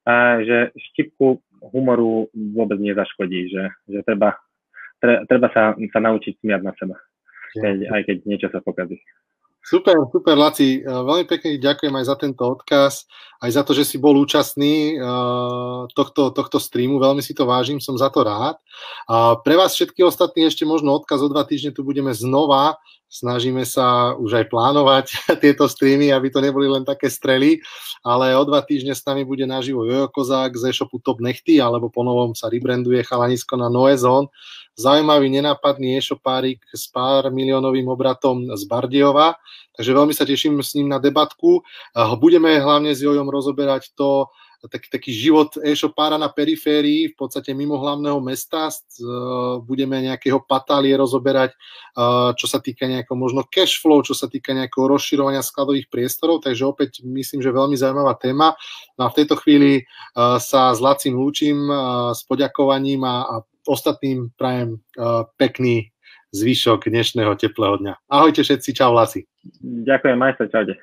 S2: uh, že štipku humoru vôbec nezaškodí, že, že treba, tre, treba sa, sa naučiť smiať na seba, keď, aj keď niečo sa pokazí.
S1: Super, super, Laci. Veľmi pekne ďakujem aj za tento odkaz, aj za to, že si bol účastný tohto, tohto streamu. Veľmi si to vážim, som za to rád. Pre vás všetky ostatní ešte možno odkaz o dva týždne tu budeme znova snažíme sa už aj plánovať <laughs> tieto streamy, aby to neboli len také strely, ale o dva týždne s nami bude naživo Jojo Kozák z e-shopu Top Nechty, alebo ponovom sa rebranduje chalanisko na Noé Zone. Zaujímavý, nenápadný e-shopárik s pár miliónovým obratom z Bardiova, takže veľmi sa teším s ním na debatku. Budeme hlavne s Jojom rozoberať to, taký, taký život e-shopára na periférii, v podstate mimo hlavného mesta. Budeme nejakého patálie rozoberať, čo sa týka nejakého možno cash flow, čo sa týka nejakého rozširovania skladových priestorov, takže opäť myslím, že veľmi zaujímavá téma. No a v tejto chvíli sa s Lacim lúčim s poďakovaním a, a ostatným prajem pekný zvyšok dnešného teplého dňa. Ahojte všetci, čau Lasi.
S2: Ďakujem, majster, čaute.